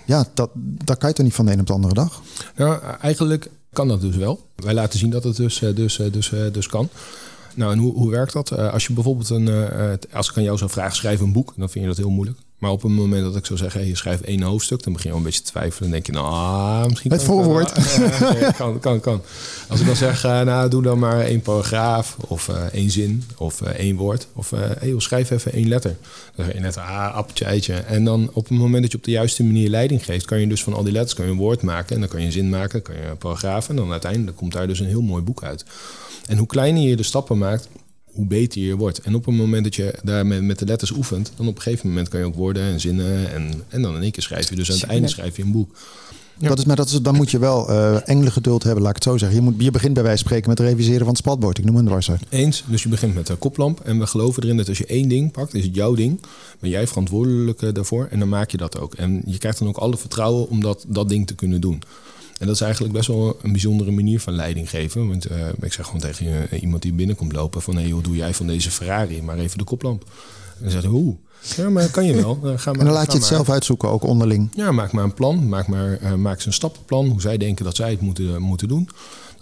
Ja, dat, dat kan je toch niet van de een op de andere dag? Nou, eigenlijk kan dat dus wel. Wij laten zien dat het dus, dus, dus, dus kan. Nou, en hoe, hoe werkt dat? Als je bijvoorbeeld een, als ik aan jou zou vragen, schrijf een boek, dan vind je dat heel moeilijk. Maar op het moment dat ik zou zeggen, hey, je schrijft één hoofdstuk, dan begin je al een beetje te twijfelen. Dan denk je, nou, ah, misschien. Het voorwoord. Kan, *laughs* kan, kan, kan. Als ik dan zeg, uh, nou, doe dan maar één paragraaf, of uh, één zin, of uh, één woord. Of hey, schrijf even één letter. Dan zeg je net, ah, appeltje, eitje. En dan op het moment dat je op de juiste manier leiding geeft, kan je dus van al die letters kan je een woord maken. En dan kan je een zin maken, kan je een paragraaf. En dan uiteindelijk komt daar dus een heel mooi boek uit. En hoe kleiner je de stappen maakt, hoe beter je wordt. En op het moment dat je daar met, met de letters oefent, dan op een gegeven moment kan je ook woorden en zinnen en, en dan in één keer schrijf je. Dus aan het einde schrijf je een boek. Ja. Dat is, maar dat is, dan moet je wel uh, geduld hebben, laat ik het zo zeggen. Je, moet, je begint bij wijze van spreken met het reviseren van het spatbord. Ik noem een dwars Eens, dus je begint met de koplamp. En we geloven erin dat als je één ding pakt, is het jouw ding. Ben jij verantwoordelijk eh, daarvoor en dan maak je dat ook. En je krijgt dan ook alle vertrouwen om dat, dat ding te kunnen doen. En dat is eigenlijk best wel een bijzondere manier van leiding geven. Want uh, ik zeg gewoon tegen iemand die binnenkomt lopen van... hé, hey, hoe doe jij van deze Ferrari? Maar even de koplamp. En dan zegt hij, hoe? Ja, maar kan je wel. Uh, *laughs* ga maar, en dan laat je het maar. zelf uitzoeken, ook onderling. Ja, maak maar een plan. Maak, maar, uh, maak ze een stappenplan. Hoe zij denken dat zij het moeten, moeten doen.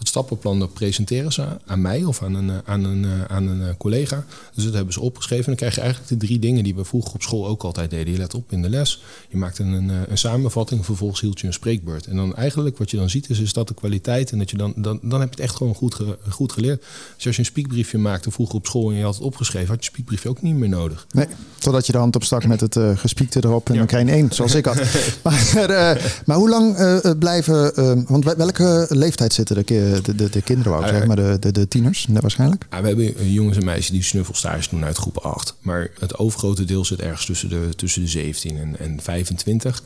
Dat stappenplan dat presenteren ze aan mij of aan een, aan een, aan een collega. Dus dat hebben ze opgeschreven. Dan krijg je eigenlijk de drie dingen die we vroeger op school ook altijd deden. Je let op in de les. Je maakt een, een samenvatting. Vervolgens hield je een spreekbeurt. En dan eigenlijk wat je dan ziet is, is dat de kwaliteit. En dat je dan, dan, dan heb je het echt gewoon goed, ge, goed geleerd. Dus als je een spiekbriefje maakte vroeger op school en je had het opgeschreven, had je spiekbriefje ook niet meer nodig. Nee, totdat je de hand op stak met het uh, gespiekte erop. En ja. dan krijg je een één, zoals ik had. *laughs* maar, uh, maar hoe lang uh, blijven... want welke leeftijd zitten de, de, de, de kinderen? Wou ik zeg maar de, de, de tieners waarschijnlijk? Ja, we hebben jongens en meisjes die snuffelstage doen uit groep 8. Maar het overgrote deel zit ergens tussen de, tussen de 17 en, en 25.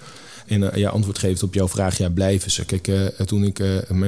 En uh, ja, antwoord geeft op jouw vraag, ja, blijven ze. Kijk, uh, toen ik,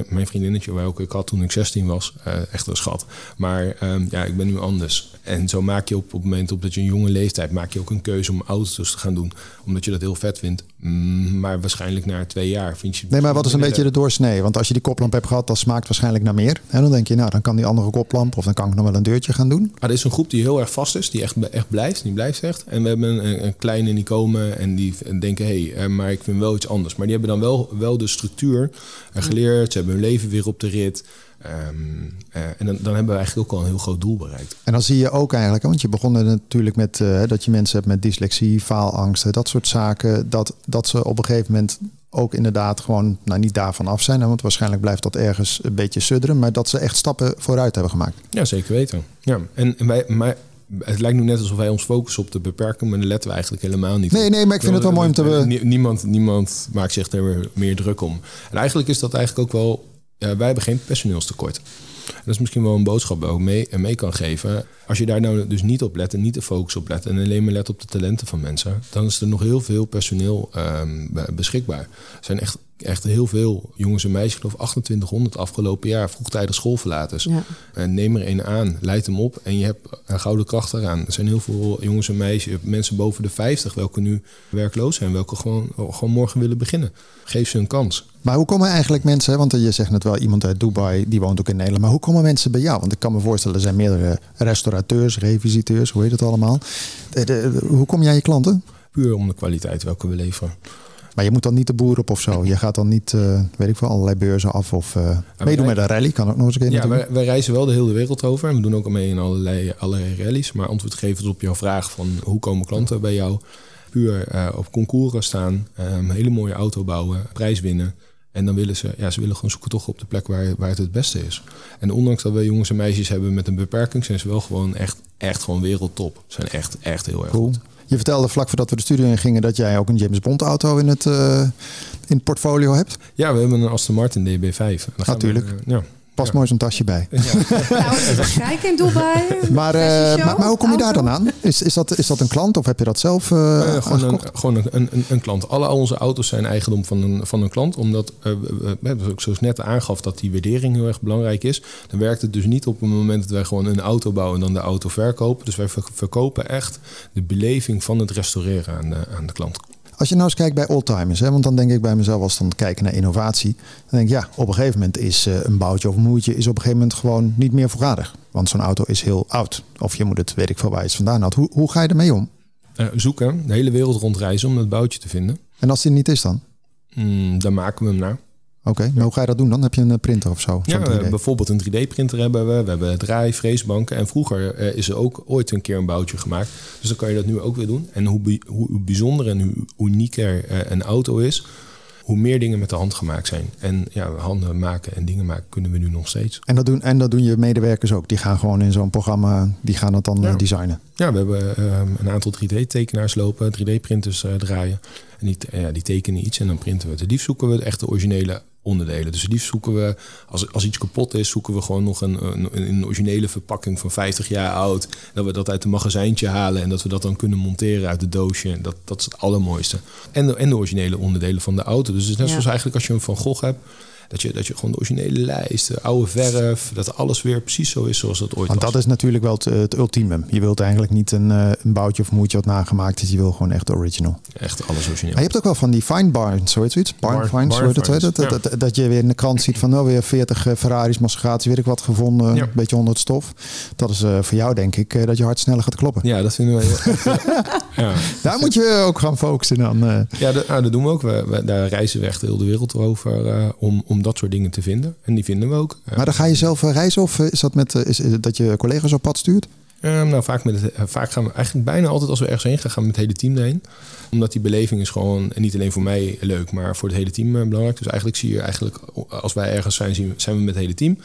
mijn vriendinnetje, welke ik had toen ik 16 was, echt een schat. Maar um, ja, ik ben nu anders. En zo maak je op, op het moment op dat je een jonge leeftijd, maak je ook een keuze om auto's te gaan doen. Omdat je dat heel vet vindt. Mm, maar waarschijnlijk na twee jaar vind je... Nee, maar wat is een beetje de doorsnee? Want als je die koplamp hebt gehad, dat smaakt waarschijnlijk naar meer. En dan denk je, nou, dan kan die andere koplamp of dan kan ik nog wel een deurtje gaan doen. Ah, er is een groep die heel erg vast is, die echt, echt blijft, die blijft echt. En we hebben een, een kleine die komen en die denken, hé, hey, maar ik vind wel iets anders. Maar die hebben dan wel, wel de structuur geleerd. Ze hebben hun leven weer op de rit. Um, uh, en dan, dan, hebben we eigenlijk ook al een heel groot doel bereikt. En dan zie je ook eigenlijk, want je begon er natuurlijk met uh, dat je mensen hebt met dyslexie, faalangsten, dat soort zaken. Dat, dat ze op een gegeven moment ook inderdaad gewoon nou, niet daarvan af zijn. Want waarschijnlijk blijft dat ergens een beetje sudderen. Maar dat ze echt stappen vooruit hebben gemaakt. Ja, zeker weten. Ja, en, en wij, maar het lijkt nu net alsof wij ons focussen op de beperking, maar daar letten we eigenlijk helemaal niet nee, op. Nee, maar ik vind het wel mooi om te... Niemand, niemand maakt zich er meer druk om. En eigenlijk is dat eigenlijk ook wel... Ja, wij hebben geen personeelstekort. Dat is misschien wel een boodschap waar ik mee, mee kan geven. Als je daar nou dus niet op let en niet de focus op let... en alleen maar let op de talenten van mensen... dan is er nog heel veel personeel um, beschikbaar. Er zijn echt, echt heel veel jongens en meisjes... ik geloof 2800 afgelopen jaar vroegtijdig schoolverlaters. Ja. En neem er een aan, leid hem op en je hebt een gouden kracht eraan. Er zijn heel veel jongens en meisjes, mensen boven de 50... welke nu werkloos zijn, welke gewoon, gewoon morgen willen beginnen. Geef ze een kans. Maar hoe komen eigenlijk mensen, want je zegt net wel iemand uit Dubai, die woont ook in Nederland. Maar hoe komen mensen bij jou? Want ik kan me voorstellen, er zijn meerdere restaurateurs, revisiteurs, hoe heet het allemaal. De, de, hoe kom jij je klanten? Puur om de kwaliteit welke we leveren. Maar je moet dan niet de boer op of zo. Je gaat dan niet, uh, weet ik veel, allerlei beurzen af of uh, ja, meedoen met een rally. Kan ook nog eens een keer Ja, wij, wij, reizen wel de hele wereld over. En we doen ook mee in allerlei, allerlei rallies. Maar antwoord geven op jouw vraag van hoe komen klanten bij jou? Puur uh, op concours staan, een hele mooie auto bouwen, prijs winnen. En dan willen ze, ja, ze willen gewoon zoeken toch op de plek waar, waar het het beste is. En ondanks dat we jongens en meisjes hebben met een beperking, zijn ze wel gewoon echt, echt gewoon wereldtop. Ze zijn echt, echt heel erg cool. goed. Je vertelde vlak voordat we de studio in gingen dat jij ook een James Bond auto in het, uh, in het portfolio hebt. Ja, we hebben een Aston Martin DB5. Natuurlijk. We, uh, ja. Past mooi zo'n tasje bij. Ja. *laughs* nou, kijken in Dubai. Maar, uh, maar, maar, hoe kom je daar dan aan? Is, is, dat, is dat een klant of heb je dat zelf uh, uh, gewoon, een, gewoon een, een, een, klant. Alle onze auto's zijn eigendom van een, van een klant. Omdat, uh, ik zoals net aangaf, dat die waardering heel erg belangrijk is. Dan werkt het dus niet op het moment dat wij gewoon een auto bouwen en dan de auto verkopen. Dus wij verkopen echt de beleving van het restaureren aan de, aan de klant. Als je nou eens kijkt bij oldtimers, hè, want dan denk ik bij mezelf als dan kijken naar innovatie, dan denk ik ja, op een gegeven moment is uh, een boutje of een moertje is op een gegeven moment gewoon niet meer voorradig. Want zo'n auto is heel oud. Of je moet het, weet ik veel waar je het vandaan had. Hoe, hoe ga je ermee om? Uh, zoeken, de hele wereld rondreizen om dat boutje te vinden. En als die niet is dan? Mm, dan maken we hem naar. Oké, okay, maar hoe ga je dat doen dan? Heb je een printer of zo? Ja, we bijvoorbeeld een 3D-printer hebben we. We hebben draai, freesbanken. En vroeger uh, is er ook ooit een keer een boutje gemaakt. Dus dan kan je dat nu ook weer doen. En hoe, hoe bijzonder en hoe unieker uh, een auto is... hoe meer dingen met de hand gemaakt zijn. En ja, handen maken en dingen maken kunnen we nu nog steeds. En dat doen, en dat doen je medewerkers ook? Die gaan gewoon in zo'n programma, die gaan dat dan ja. designen? Ja, we hebben um, een aantal 3D-tekenaars lopen, 3D-printers draaien. En die, ja, die tekenen iets en dan printen we het. Het liefst zoeken we echt de originele onderdelen. Dus liefst zoeken we, als, als iets kapot is, zoeken we gewoon nog een, een, een, originele verpakking van 50 jaar oud. Dat we dat uit een magazijntje halen en dat we dat dan kunnen monteren uit het doosje. Dat, dat is het allermooiste. En de, en de originele onderdelen van de auto. Dus het is net ja. zoals eigenlijk als je een Van Gogh hebt Dat je, dat je gewoon de originele lijst, de oude verf, dat alles weer precies zo is zoals dat ooit Want was. dat is natuurlijk wel het, het ultieme. Je wilt eigenlijk niet een, eh, een boutje of moedje wat nagemaakt is. Je wil gewoon echt de original. Echt alles origineel. Maar je hebt ook wel van die fine barns, zo iets. Barn het, finds, dat, ja. dat, dat, dat je weer in de krant ziet van nou weer 40 eh, Ferraris, Maseratis, weet ik wat gevonden. Ja. Een beetje onder het stof. Dat is eh, voor jou denk ik eh, dat je hart sneller gaat kloppen. Ja, dat vinden we heel *laughs* ja. Daar moet je ook gaan focussen dan. eh. Ja, dat, nou, dat doen we ook. We, we- daar reizen we echt heel de wereld over eh, om, om dat soort dingen te vinden. En die vinden we ook. Maar dan ga je zelf eh, reizen of eh, is dat met eh, is, dat je collega's op pad stuurt? Ehm, nou, vaak, met het, vaak gaan we eigenlijk bijna altijd als we ergens heen gaan, gaan we met het hele team erheen. Omdat die beleving is gewoon, en niet alleen voor mij leuk, maar voor het hele team belangrijk. Dus eigenlijk zie je eigenlijk, als wij ergens zijn, zijn we met het hele team.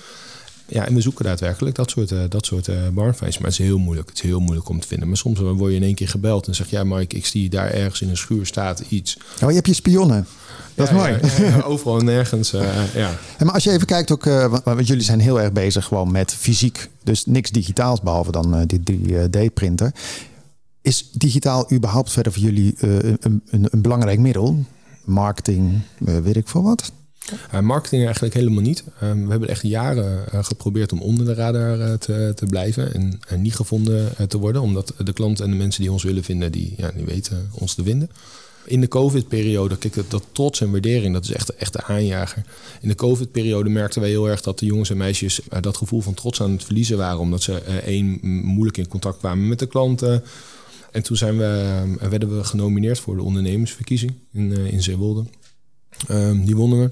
Ja, en we zoeken daadwerkelijk dat soort, eh, dat soort eh barnfinds. Maar het is heel moeilijk. Het is heel moeilijk om te vinden. Maar soms word je in één keer gebeld en zeg ja, Mike, ik zie daar ergens in een schuur staat iets. Oh, je hebt je spionnen. Dat is mooi. ja, overal en nergens. eh, ja. En maar als je even kijkt ook, want- jullie zijn heel erg bezig gewoon met fysiek. Dus niks digitaals behalve dan die 3D-printer. Is digitaal überhaupt verder voor jullie een, een, een belangrijk middel? Marketing, weet ik veel wat? Uh, marketing eigenlijk helemaal niet. Um, we hebben echt jaren uh, geprobeerd om onder de radar te, te, blijven en, en niet gevonden te worden. Omdat de klanten en de mensen die ons willen vinden, die, ja, weten ons te vinden. In de COVID-periode, kijk, dat, trots en waardering, dat is echt, echt de aanjager. In de COVID-periode merkten wij heel erg dat de jongens en meisjes dat gevoel van trots aan het verliezen waren. Omdat ze één, moeilijk in contact kwamen met de klanten. En toen zijn we, werden we genomineerd voor de ondernemersverkiezing in, in Zeewolde. Um, die wonnen we.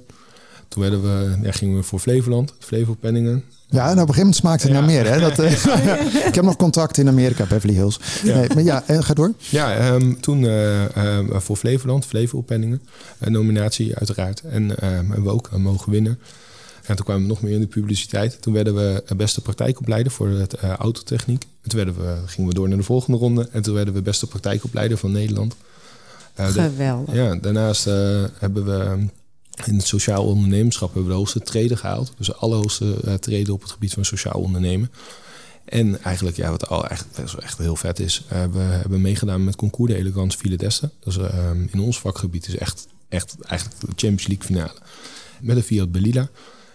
Toen werden we, ja, gingen we voor Flevoland, Flevo-Penningen. Ja, en op een gegeven moment smaakt het ja. naar meer. Hè? Dat, uh, *laughs* *laughs* ik heb nog contact in Amerika, Beverly Hills. Ja. Nee, maar ja, ga door. Ja, um, toen uh, uh, voor Flevoland, Flevo-Penningen. Een nominatie uiteraard. En hebben we ook mogen winnen. En toen kwamen we nog meer in de publiciteit. Toen werden we beste praktijkopleider voor het autotechniek. En toen werden we, gingen we door naar de volgende ronde. En toen werden we beste praktijkopleider van Nederland. Geweldig. De, ja, daarnaast hebben we in het sociaal ondernemerschap hebben we de hoogste treden gehaald. Dus de allerhoogste uh, treden op het gebied van sociaal ondernemen. En eigenlijk, ja, wat al echt, echt heel vet is, uh, we hebben meegedaan met Concours de Elegance File d'Este. Dus uh, in ons vakgebied is echt, echt eigenlijk de Champions League finale. Met een Fiat Belila.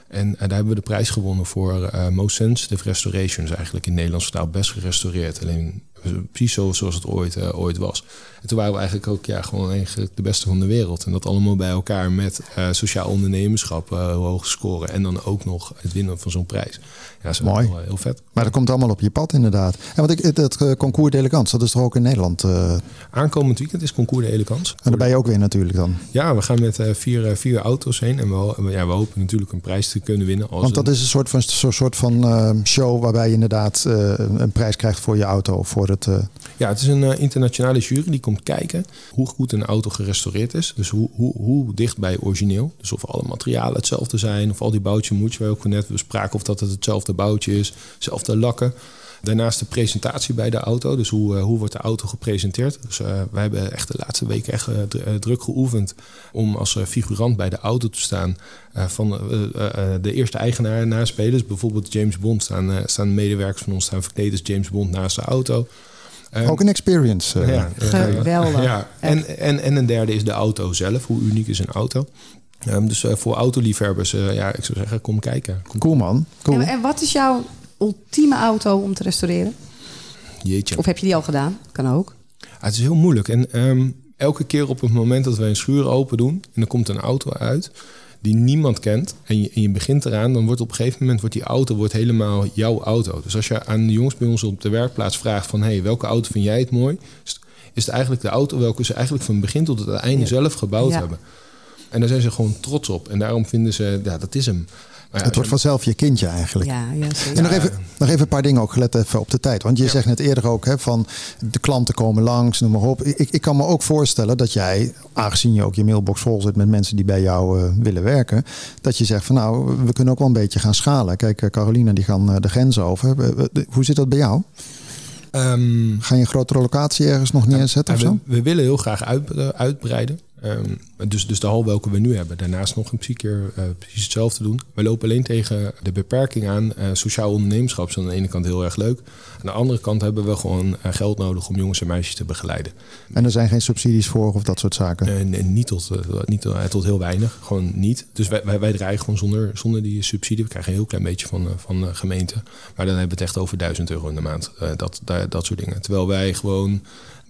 En daar hebben we de prijs gewonnen voor Most Sensitive Restoration. Dus eigenlijk in Nederlands vertaal best gerestaureerd. Alleen precies zo, zoals het ooit, uh, ooit was. En toen waren we eigenlijk ook ja, gewoon eigenlijk de beste van de wereld. En dat allemaal bij elkaar met uh, sociaal ondernemerschap, uh, hoge scoren. En dan ook nog het winnen van zo'n prijs. Ja, dat is Mooi. Wel, heel vet. Maar dat komt allemaal op je pad inderdaad. En want ik, het uh, concours d'elegance, dat is toch ook in Nederland? Aankomend weekend is concours de elegance. En daar ben je ook weer natuurlijk dan? Ja, we gaan met vier, vier auto's heen. En we, ja, we hopen natuurlijk een prijs te kunnen winnen. Als want dat een... is een soort van, soort van uh, show waarbij je inderdaad een prijs krijgt voor je auto. Voor uh... Ja, het is een uh, internationale jury die komt kijken hoe goed een auto gerestaureerd is. Dus hoe, hoe, hoe dicht bij origineel. Dus of alle materialen hetzelfde zijn. Of al die boutjes moedjes waar we ook net bespraken. Of dat het hetzelfde boutje is. Hetzelfde lakken. Daarnaast de presentatie bij de auto. Dus hoe, uh, hoe wordt de auto gepresenteerd. Dus uh, wij hebben echt de laatste weken echt uh, druk geoefend om als figurant bij de auto te staan. van de eerste eigenaar naar spelen. Dus bijvoorbeeld James Bond staan, staan medewerkers van ons staan verkleed als James Bond naast de auto. Um, ook een experience. Uh, ja, Geweldig. Ja. En, en, en een derde is de auto zelf. Hoe uniek is een auto? Um, dus uh, voor autoliefhebbers, uh, ja, ik zou zeggen, kom kijken. Kom cool man. Cool. En, en, wat is jouw ultieme auto om te restaureren? Jeetje. Of heb je die al gedaan? Kan ook. Ah, het is heel moeilijk. En um, elke keer op het moment dat wij een schuur open doen... en er komt een auto uit die niemand kent en je, en je begint eraan... dan wordt op een gegeven moment wordt die auto wordt helemaal jouw auto. Dus als je aan de jongens bij ons op de werkplaats vraagt van... hey, welke auto vind jij het mooi? Is het eigenlijk de auto welke ze eigenlijk van begin tot het einde ja. zelf gebouwd ja. hebben. En daar zijn ze gewoon trots op. En daarom vinden ze, ja, dat is hem. Ja, het wordt vanzelf je kindje eigenlijk. Ja, ja, en nog even, nog even een paar dingen ook gelet even op de tijd. Want je ja. zegt net eerder ook hè, van de klanten komen langs, noem maar op. Ik, ik kan me ook voorstellen dat jij, aangezien je ook je mailbox vol zit met mensen die bij jou uh, willen werken, dat je zegt van nou, we kunnen ook wel een beetje gaan schalen. Kijk, uh, Carolina die gaan uh, de grens over. Hoe zit dat bij jou? Um, Ga je een grotere locatie ergens nog neerzetten ja, of we, zo? We willen heel graag uit, uitbreiden. Um, dus, dus de hal welke we nu hebben. Daarnaast nog een keer uh, precies hetzelfde doen. We lopen alleen tegen de beperking aan. Uh, sociaal ondernemerschap is aan de ene kant heel erg leuk. Aan de andere kant hebben we gewoon geld nodig om jongens en meisjes te begeleiden. En er zijn geen subsidies voor of dat soort zaken? Nee, niet, tot, niet tot, tot, heel weinig. Gewoon niet. Dus wij, wij, wij draaien gewoon zonder, zonder die subsidie. We krijgen een heel klein beetje van, van de gemeente. Maar dan hebben we het echt over 1000 euro in de maand. dat, dat, dat soort dingen. Terwijl wij gewoon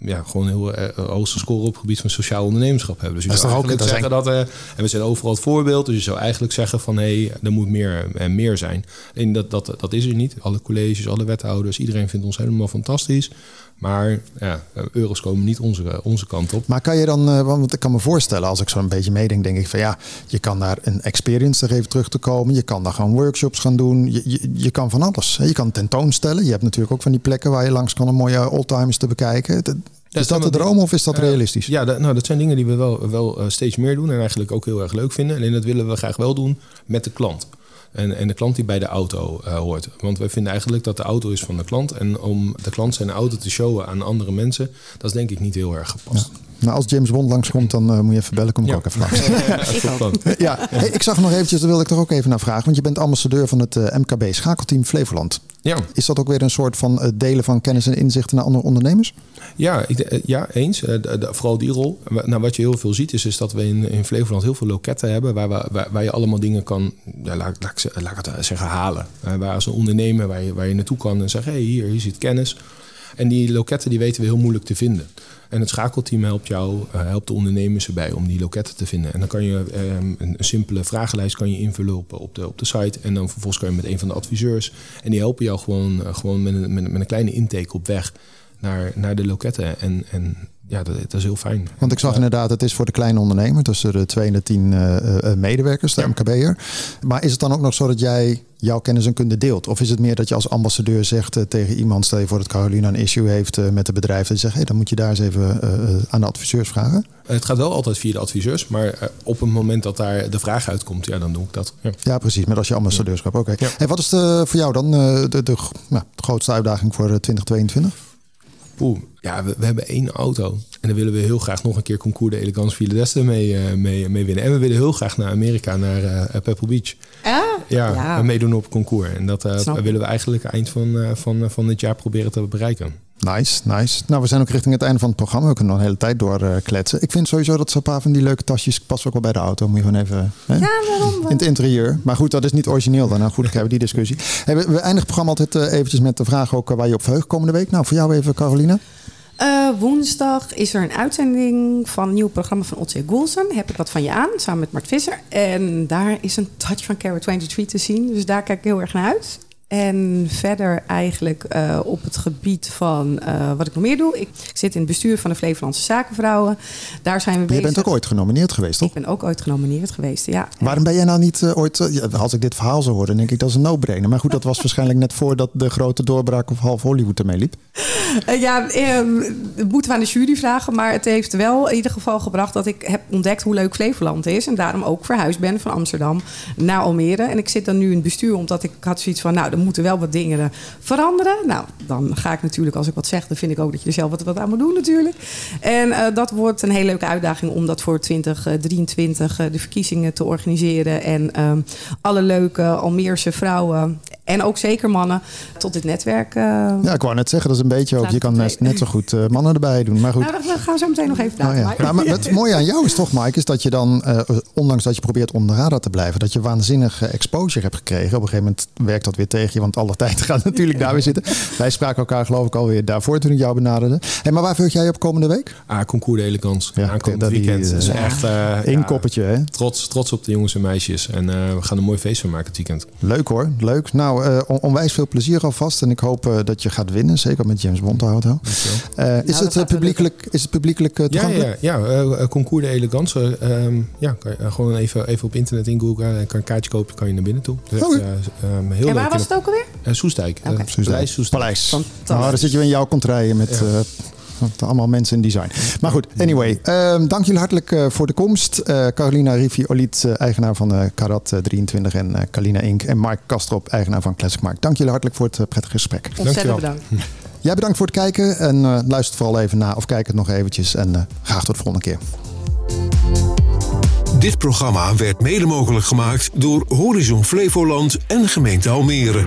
ja, gewoon heel uh, hoogste score op het gebied van sociaal ondernemerschap hebben. Dus je zou eigenlijk ook, zeggen dat, uh, en we zijn overal het voorbeeld, dus je zou eigenlijk zeggen van hé, hey, er moet meer en meer zijn. En dat, dat, dat is er niet. Alle colleges, alle wethouders, iedereen vindt ons helemaal fantastisch. Maar ja, euro's komen niet onze, onze kant op. Maar kan je dan, want ik kan me voorstellen, als ik zo een beetje meedenk, denk ik van ja, je kan daar een experience er even terug te komen. Je kan daar gewoon workshops gaan doen. Je, je, je kan van alles. Je kan tentoonstellen. Je hebt natuurlijk ook van die plekken waar je langs kan om mooie oldtimers te bekijken. Is dat de droom of is dat realistisch? ja, dat, nou, dat zijn dingen die we wel, wel steeds meer doen en eigenlijk ook heel erg leuk vinden. En dat willen we graag wel doen met de klant. En, en de klant die bij de auto uh, hoort. Want wij vinden eigenlijk dat de auto is van de klant. En om de klant zijn auto te showen aan andere mensen, dat is denk ik niet heel erg gepast. Nou, als James Bond langskomt, dan uh, moet je even bellen. Kom ik ja. ook even langs. *laughs* ik ja, hey, ik zag nog eventjes, daar wil ik toch ook even naar vragen. Want je bent ambassadeur van het uh, MKB Schakelteam Flevoland. Ja. Is dat ook weer een soort van uh, delen van kennis en inzichten naar andere ondernemers? Ja, ik, ja eens. De, de, vooral die rol. Nou, wat je heel veel ziet, is, is dat we in, in Flevoland heel veel loketten hebben. Waar, we, waar, waar je allemaal dingen kan, ja, laat, laat, laat ik het zeggen, halen. waar als een ondernemer, waar je, waar je naartoe kan en zeggen: hé, hey, hier, hier zit kennis. En die loketten die weten we heel moeilijk te vinden. En het schakelteam helpt jou, uh, helpt de ondernemers erbij om die loketten te vinden. En dan kan je um, een, een, simpele vragenlijst kan je invullen op, de, op de site. En dan vervolgens kan je met een van de adviseurs. En die helpen jou gewoon, uh, gewoon met, een, met, met een kleine intake op weg naar, naar de loketten. En, en ja, dat, dat, is heel fijn. Want ik zag inderdaad, het is voor de kleine ondernemer, tussen de 2 en de 10 uh, uh, medewerkers, de ja. MKB'er. Maar is het dan ook nog zo dat jij jouw kennis en kunde deelt? Of is het meer dat je als ambassadeur zegt uh, tegen iemand, stel je voor dat Carolina een issue heeft met de bedrijf, dat je zegt, hey, dan moet je daar eens even aan de adviseurs vragen? Het gaat wel altijd via de adviseurs, maar op het moment dat daar de vraag uitkomt, ja, dan doe ik dat. Ja, ja precies, met als je ambassadeurschap. Oké. Okay. En wat is de, voor jou dan de, de, de, nou, de grootste uitdaging voor 2022? Poeh, ja, we, we, hebben één auto. En dan willen we heel graag nog een keer Concours de Elegance Ville d'Este mee, uh, mee, mee winnen. En we willen heel graag naar Amerika, naar uh, Pebble Beach. Ah, ja, ja. meedoen op concours. En dat uh, willen we eigenlijk eind van, van, van dit jaar proberen te bereiken. Nice, nice. Nou, we zijn ook richting het einde van het programma. We kunnen nog een hele tijd door uh, kletsen. Ik vind sowieso dat zo'n paar van die leuke tasjes passen ook wel bij de auto. Moet je gewoon even... Hè? Ja, waarom? In het interieur. Maar goed, dat is niet origineel dan. Nou goed, dan krijgen we die discussie. Hey, we, we eindigen het programma altijd uh, eventjes met de vraag ook uh, waar je op verheugt komende week. Nou, voor jou even, Carolina. Uh, woensdag is er een uitzending van een nieuw programma van Otse Goulsen. Heb ik wat van je aan, samen met Mart Visser. En daar is een touch van Carrot 23 te zien. Dus daar kijk ik heel erg naar uit. En verder eigenlijk uh, op het gebied van uh, wat ik nog meer doe. Ik, ik, zit in het bestuur van de Flevolandse Zakenvrouwen. Daar zijn we bezig. Je bent ook ooit genomineerd geweest, toch? Ik ben ook ooit genomineerd geweest, ja. Waarom ben jij nou niet uh, ooit... als ik dit verhaal zou horen, denk ik dat is een no-brainer. Maar goed, dat was *laughs* waarschijnlijk net voordat de grote doorbraak of half Hollywood ermee liep. ja, dat moeten we aan de jury vragen. Maar het heeft wel in ieder geval gebracht dat ik heb ontdekt hoe leuk Flevoland is. En daarom ook verhuisd ben van Amsterdam naar Almere. En ik zit dan nu in het bestuur omdat ik had zoiets van... nou, moeten wel wat dingen veranderen. Nou, dan ga ik natuurlijk, als ik wat zeg, dan vind ik ook dat je er zelf wat, wat aan moet doen natuurlijk. En uh, dat wordt een hele leuke uitdaging om dat voor 2023 uh, de verkiezingen te organiseren. En um, alle leuke Almeerse vrouwen en ook zeker mannen tot dit netwerk. Uh, ja, ik wou net zeggen, dat is een beetje ook. Je kan net, net zo goed uh, mannen erbij doen. Maar goed. Nou, dat gaan we zo meteen nog even praten. Oh, ja. nou, maar het mooie aan jou is toch, Mike, is dat je dan, uh, ondanks dat je probeert onder radar te blijven, dat je waanzinnige exposure hebt gekregen. Op een gegeven moment werkt dat weer tegen je, want alle tijd gaat natuurlijk daar weer zitten. Wij spraken elkaar geloof ik alweer daarvoor toen ik jou benaderde. Hey, maar waar vul jij op komende week? Ah, Concours de Elegance. Ja, Aankomend dat weekend. Die, is echt Eén koppetje, hè? Trots, trots op de jongens en meisjes. En we gaan een mooi feest van maken het weekend. Leuk hoor, leuk. Nou, on onwijs veel plezier alvast. En ik hoop uh, dat je gaat winnen. Zeker met James Bond auto. Uh, is, nou, het, uh, publiekelijk, is het publiekelijk toegankelijk? Ja, ja, ja. Concours de Elegance. Um, ja, kan je, gewoon even, even op internet in Google. En kan een kaartje kopen, kan je naar binnen toe. Dus oh, um, heel en waar was het ook alweer? Soestdijk. Okay. Paleis Soestdijk. Paleis. Nou, daar zit je in jouw contraien met... Ja. Allemaal mensen in design. Maar goed, anyway. Um, dank jullie hartelijk uh, voor de komst. Uh, Carolina Rivi Oliet, uh, eigenaar van Karat 23 en Kalina Inc. En Mark Kastrop, eigenaar van Classic Mark. Dank jullie hartelijk voor het prettige gesprek. Ontzettend bedankt. *laughs* Jij bedankt voor het kijken en luister vooral even na of kijk het nog eventjes. En graag tot de volgende keer. Dit programma werd mede mogelijk gemaakt door Horizon Flevoland en gemeente Almere.